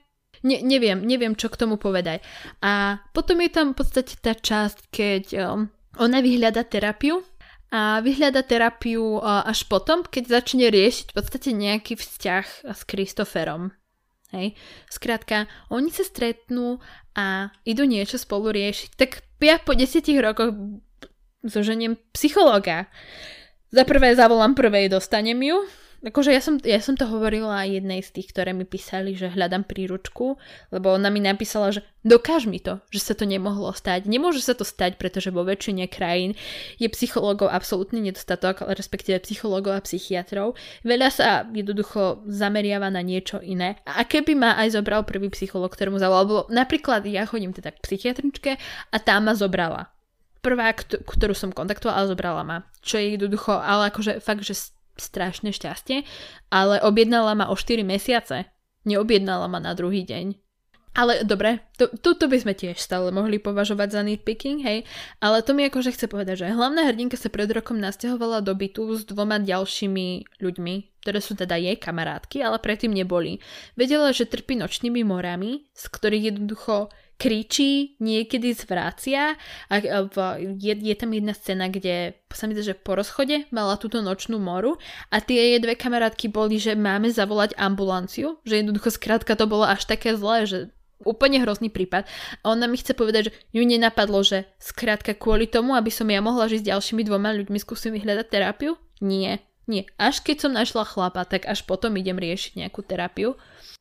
Ne, neviem, neviem, čo k tomu povedať. A potom je tam v podstate tá časť, keď um, ona vyhľada terapiu a vyhľada terapiu uh, až potom, keď začne riešiť v podstate nejaký vzťah s Kristoferom. Hej. Skrátka, oni sa stretnú a idú niečo spolu riešiť. Tak ja po desiatich rokoch zoženiem psychológa. Za prvé zavolám prvej, dostanem ju, Akože ja som, ja som to hovorila aj jednej z tých, ktoré mi písali, že hľadám príručku, lebo ona mi napísala, že dokáž mi to, že sa to nemohlo stať. Nemôže sa to stať, pretože vo väčšine krajín je psychológov absolútny nedostatok, respektíve psychológov a psychiatrov. Veľa sa jednoducho zameriava na niečo iné. A keby ma aj zobral prvý psychológ, ktorému zavolal, bolo napríklad ja chodím teda k psychiatričke a tá ma zobrala prvá, ktorú som kontaktovala, zobrala ma. Čo je jednoducho, ale akože fakt, že strašné šťastie, ale objednala ma o 4 mesiace. Neobjednala ma na druhý deň. Ale dobre, to, to, to by sme tiež stále mohli považovať za nitpicking, hej, ale to mi akože chce povedať, že hlavná hrdinka sa pred rokom nasťahovala do bytu s dvoma ďalšími ľuďmi, ktoré sú teda jej kamarátky, ale predtým neboli. Vedela, že trpí nočnými morami, z ktorých jednoducho kričí, niekedy zvrácia a je, je tam jedna scéna, kde sa mi že po rozchode mala túto nočnú moru a tie jej dve kamarátky boli, že máme zavolať ambulanciu, že jednoducho skrátka to bolo až také zlé, že úplne hrozný prípad. A ona mi chce povedať, že ju nenapadlo, že skrátka kvôli tomu, aby som ja mohla žiť s ďalšími dvoma ľuďmi, skúsim vyhľadať terapiu? Nie, nie. Až keď som našla chlapa, tak až potom idem riešiť nejakú terapiu.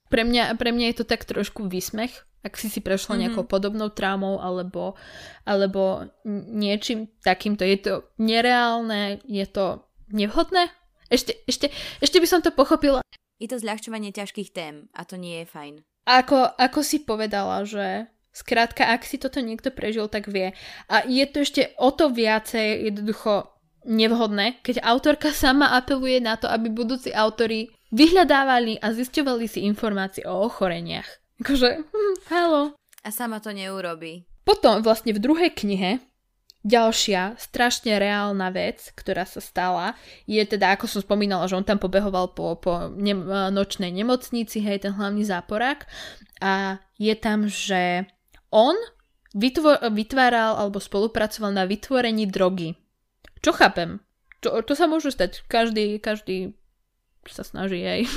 Pre mňa, pre mňa je to tak trošku výsmech, ak si si prešla mm-hmm. nejakou podobnou traumou alebo, alebo niečím takýmto. Je to nereálne, je to nevhodné? Ešte, ešte, ešte by som to pochopila. Je to zľahčovanie ťažkých tém a to nie je fajn. Ako, ako si povedala, že skrátka, ak si toto niekto prežil, tak vie. A je to ešte o to viacej jednoducho nevhodné, keď autorka sama apeluje na to, aby budúci autory vyhľadávali a zisťovali si informácie o ochoreniach. Akože, hm, halo. A sama to neurobí. Potom vlastne v druhej knihe Ďalšia strašne reálna vec, ktorá sa stala, je teda, ako som spomínala, že on tam pobehoval po, po ne- nočnej nemocnici, hej, ten hlavný záporák. A je tam, že on vytvo- vytváral alebo spolupracoval na vytvorení drogy. Čo chápem? To, to sa môže stať. Každý, každý sa snaží aj.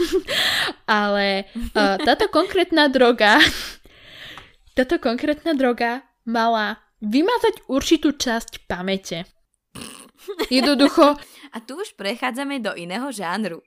[LAUGHS] Ale uh, táto konkrétna droga [LAUGHS] táto konkrétna droga mala vymazať určitú časť pamäte. Jednoducho... A tu už prechádzame do iného žánru.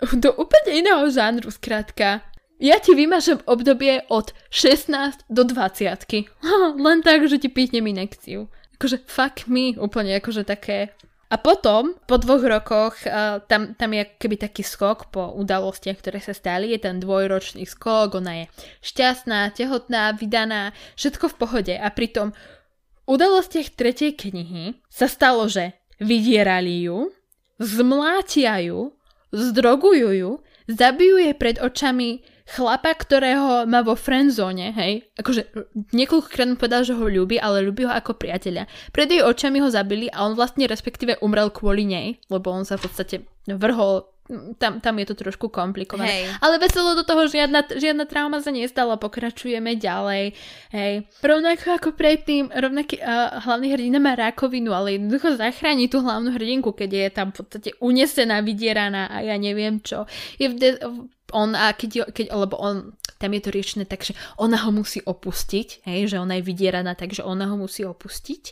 Do úplne iného žánru, skrátka. Ja ti vymažem obdobie od 16 do 20. [LAUGHS] Len tak, že ti pýtnem inekciu. Akože fuck me, úplne akože také a potom, po dvoch rokoch, uh, tam, tam je keby taký skok po udalostiach, ktoré sa stali. Je ten dvojročný skok, ona je šťastná, tehotná, vydaná, všetko v pohode. A pri tom udalostiach tretej knihy sa stalo, že vydierali ju, zmlátia ju, zdrogujú ju, zabijú jej pred očami chlapa, ktorého má vo friendzone, hej, akože niekoľkokrát mu povedal, že ho ľúbi, ale ľúbi ho ako priateľa. Pred jej očami ho zabili a on vlastne respektíve umrel kvôli nej, lebo on sa v podstate vrhol tam, tam je to trošku komplikované. Hej. Ale veselo do toho žiadna, žiadna trauma sa nestala, pokračujeme ďalej. Hej. Rovnako ako predtým, rovnaký uh, hlavný hrdina má rakovinu, ale jednoducho zachráni tú hlavnú hrdinku, keď je tam v podstate unesená, vydieraná a ja neviem čo. Je v de- on a keď, keď, lebo on, tam je to riešené tak, že ona ho musí opustiť, hej, že ona je vydieraná, takže ona ho musí opustiť.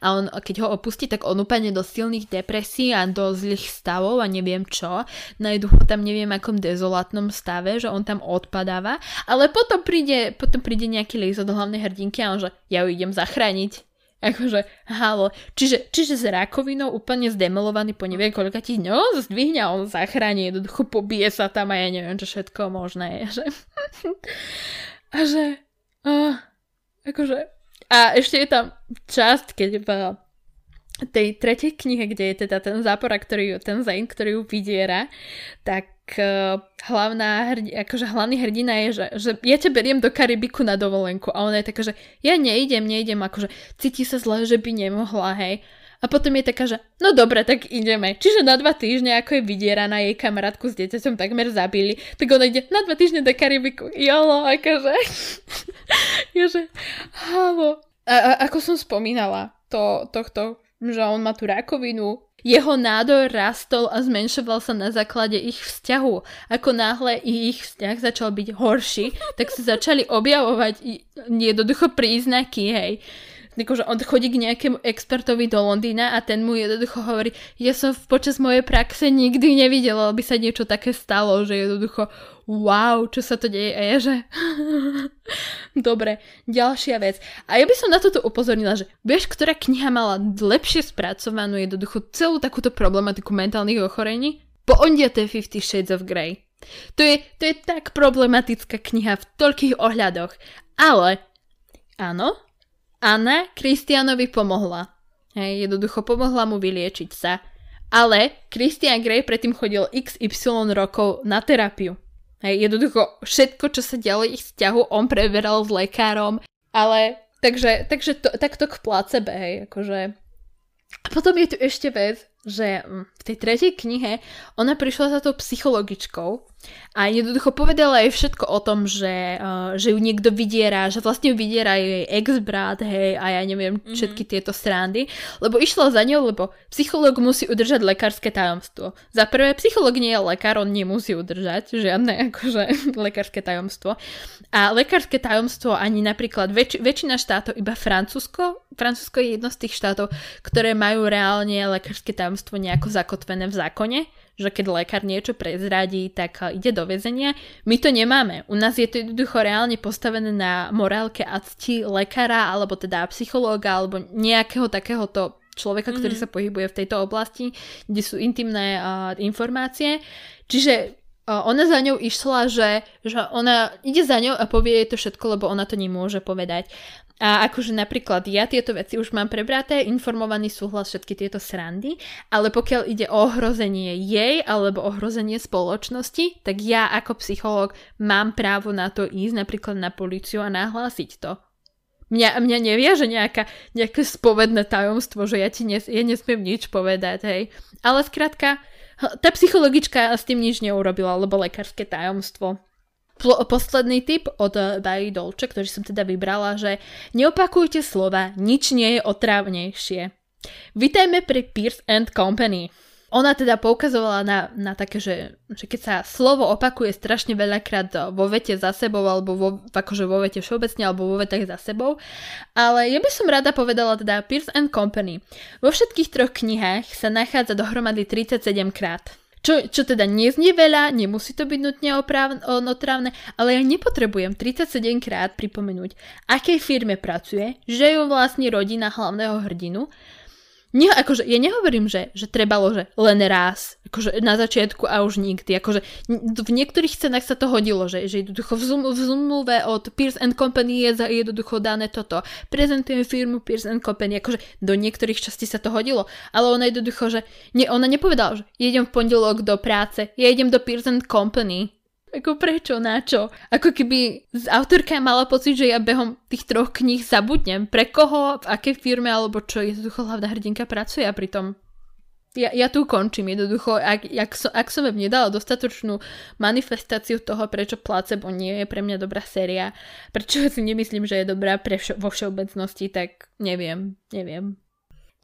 A on, keď ho opustí, tak on úplne do silných depresí a do zlých stavov a neviem čo, najdu ho tam neviem akom dezolátnom stave, že on tam odpadáva, ale potom príde, potom príde nejaký lízo do hlavnej hrdinky a on že ja ju idem zachrániť, Akože, halo. Čiže, čiže s rakovinou úplne zdemolovaný po neviem koľka ti dňov zdvihne on zachráni, jednoducho pobije sa tam a ja neviem, čo všetko možné je. Že... a že... Uh, akože... A ešte je tam časť, keď v tej tretej knihe, kde je teda ten zápora, ktorý, ten Zane, ktorý ju vydiera, tak hlavná hrdi, akože hlavný hrdina je, že, že ja ťa beriem do Karibiku na dovolenku a ona je taká, že ja neidem, neidem, akože cíti sa zle, že by nemohla, hej. A potom je taká, že no dobre, tak ideme. Čiže na dva týždne, ako je vydieraná jej kamarátku s dieťaťom takmer zabili, tak ona ide na dva týždne do Karibiku. Jolo, akože. [LAUGHS] Jože, halo. A, a, ako som spomínala, to, tohto, že on má tú rakovinu, jeho nádor rastol a zmenšoval sa na základe ich vzťahu. Ako náhle ich vzťah začal byť horší, tak sa začali objavovať jednoducho príznaky, hej akože on chodí k nejakému expertovi do Londýna a ten mu jednoducho hovorí, ja som počas mojej praxe nikdy nevidel, aby sa niečo také stalo, že jednoducho wow, čo sa to deje a ja, že [LAUGHS] dobre, ďalšia vec. A ja by som na toto upozornila, že vieš, ktorá kniha mala lepšie spracovanú jednoducho celú takúto problematiku mentálnych ochorení? Po ondiate Fifty Shades of Grey. To je, to je tak problematická kniha v toľkých ohľadoch. Ale, áno, Anna Kristianovi pomohla. Hej, jednoducho pomohla mu vyliečiť sa. Ale Christian Grey predtým chodil XY rokov na terapiu. Hej, jednoducho všetko, čo sa dialo ich vzťahu, on preberal s lekárom, ale takže, takže to, takto k placebe, hej, akože. A potom je tu ešte vec, že mm, v tej tretej knihe ona prišla za tou psychologičkou a jednoducho povedala jej všetko o tom, že, uh, že ju niekto vydiera, že vlastne ju vydiera jej ex-brat, hej, a ja neviem, mm-hmm. všetky tieto strándy, lebo išla za ňou, lebo psychológ musí udržať lekárske tajomstvo. Za prvé, psychológ nie je lekár, on nemusí udržať žiadne [LAUGHS] akože lekárske tajomstvo. A lekárske tajomstvo ani napríklad väč- väčšina štátov, iba Francúzsko, Francúzsko je jedno z tých štátov, ktoré majú reálne lekárske tajomstvo nejako zakotvené v zákone, že keď lekár niečo prezradí, tak eh, ide do väzenia. My to nemáme. U nás je to jednoducho reálne postavené na morálke a cti lekára, alebo teda psychológa, alebo nejakého takéhoto človeka, ktorý mm. sa pohybuje v tejto oblasti, kde sú intimné uh, informácie. Čiže uh, ona za ňou išla, že, že ona ide za ňou a povie jej to všetko, lebo ona to nemôže povedať. A akože napríklad ja tieto veci už mám prebraté, informovaný súhlas všetky tieto srandy, ale pokiaľ ide o ohrozenie jej alebo ohrozenie spoločnosti, tak ja ako psychológ mám právo na to ísť napríklad na policiu a nahlásiť to. Mňa, mňa nevie, že nejaká, nejaké spovedné tajomstvo, že ja ti nes, ja nesmiem nič povedať, hej. Ale skrátka, tá psychologička s tým nič neurobila, lebo lekárske tajomstvo. Posledný tip od Bají Dolče, ktorý som teda vybrala, že neopakujte slova, nič nie je otrávnejšie. Vítajme pri Pierce and Company. Ona teda poukazovala na, na také, že, že keď sa slovo opakuje strašne veľakrát vo vete za sebou, alebo vo, akože vo vete všeobecne, alebo vo vetách za sebou. Ale ja by som rada povedala teda Pierce and Company. Vo všetkých troch knihách sa nachádza dohromady 37 krát. Čo, čo teda neznie veľa, nemusí to byť nutne oprav, ale ja nepotrebujem 37 krát pripomenúť, akej firme pracuje, že ju vlastní rodina hlavného hrdinu, nie, akože, ja nehovorím, že, že trebalo, že len raz, akože na začiatku a už nikdy. Akože v niektorých cenách sa to hodilo, že, že jednoducho v, zmluve od Pierce and Company je jednoducho dané toto. Prezentujem firmu Pierce and Company, akože do niektorých častí sa to hodilo, ale ona jednoducho, že nie, ona nepovedala, že idem v pondelok do práce, ja idem do Pierce and Company. Ako prečo, na čo? Ako keby autorka mala pocit, že ja behom tých troch kníh zabudnem. Pre koho, v akej firme alebo čo jednoducho hlavná hrdinka pracuje a pritom ja, ja tu končím jednoducho. Ak, ak, so, ak som vám nedala dostatočnú manifestáciu toho, prečo placebo nie je pre mňa dobrá séria, prečo si nemyslím, že je dobrá pre vš- vo všeobecnosti, tak neviem, neviem.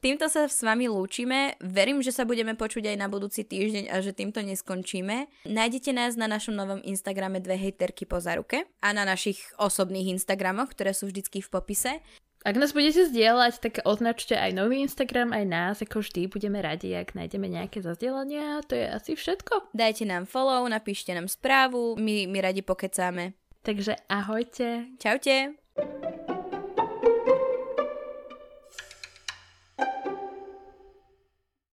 Týmto sa s vami lúčime. Verím, že sa budeme počuť aj na budúci týždeň a že týmto neskončíme. Nájdete nás na našom novom Instagrame dve hejterky po zaruke a na našich osobných Instagramoch, ktoré sú vždycky v popise. Ak nás budete zdieľať, tak označte aj nový Instagram, aj nás, ako vždy budeme radi, ak nájdeme nejaké zazdielania to je asi všetko. Dajte nám follow, napíšte nám správu, my, my radi pokecáme. Takže ahojte. Čaute.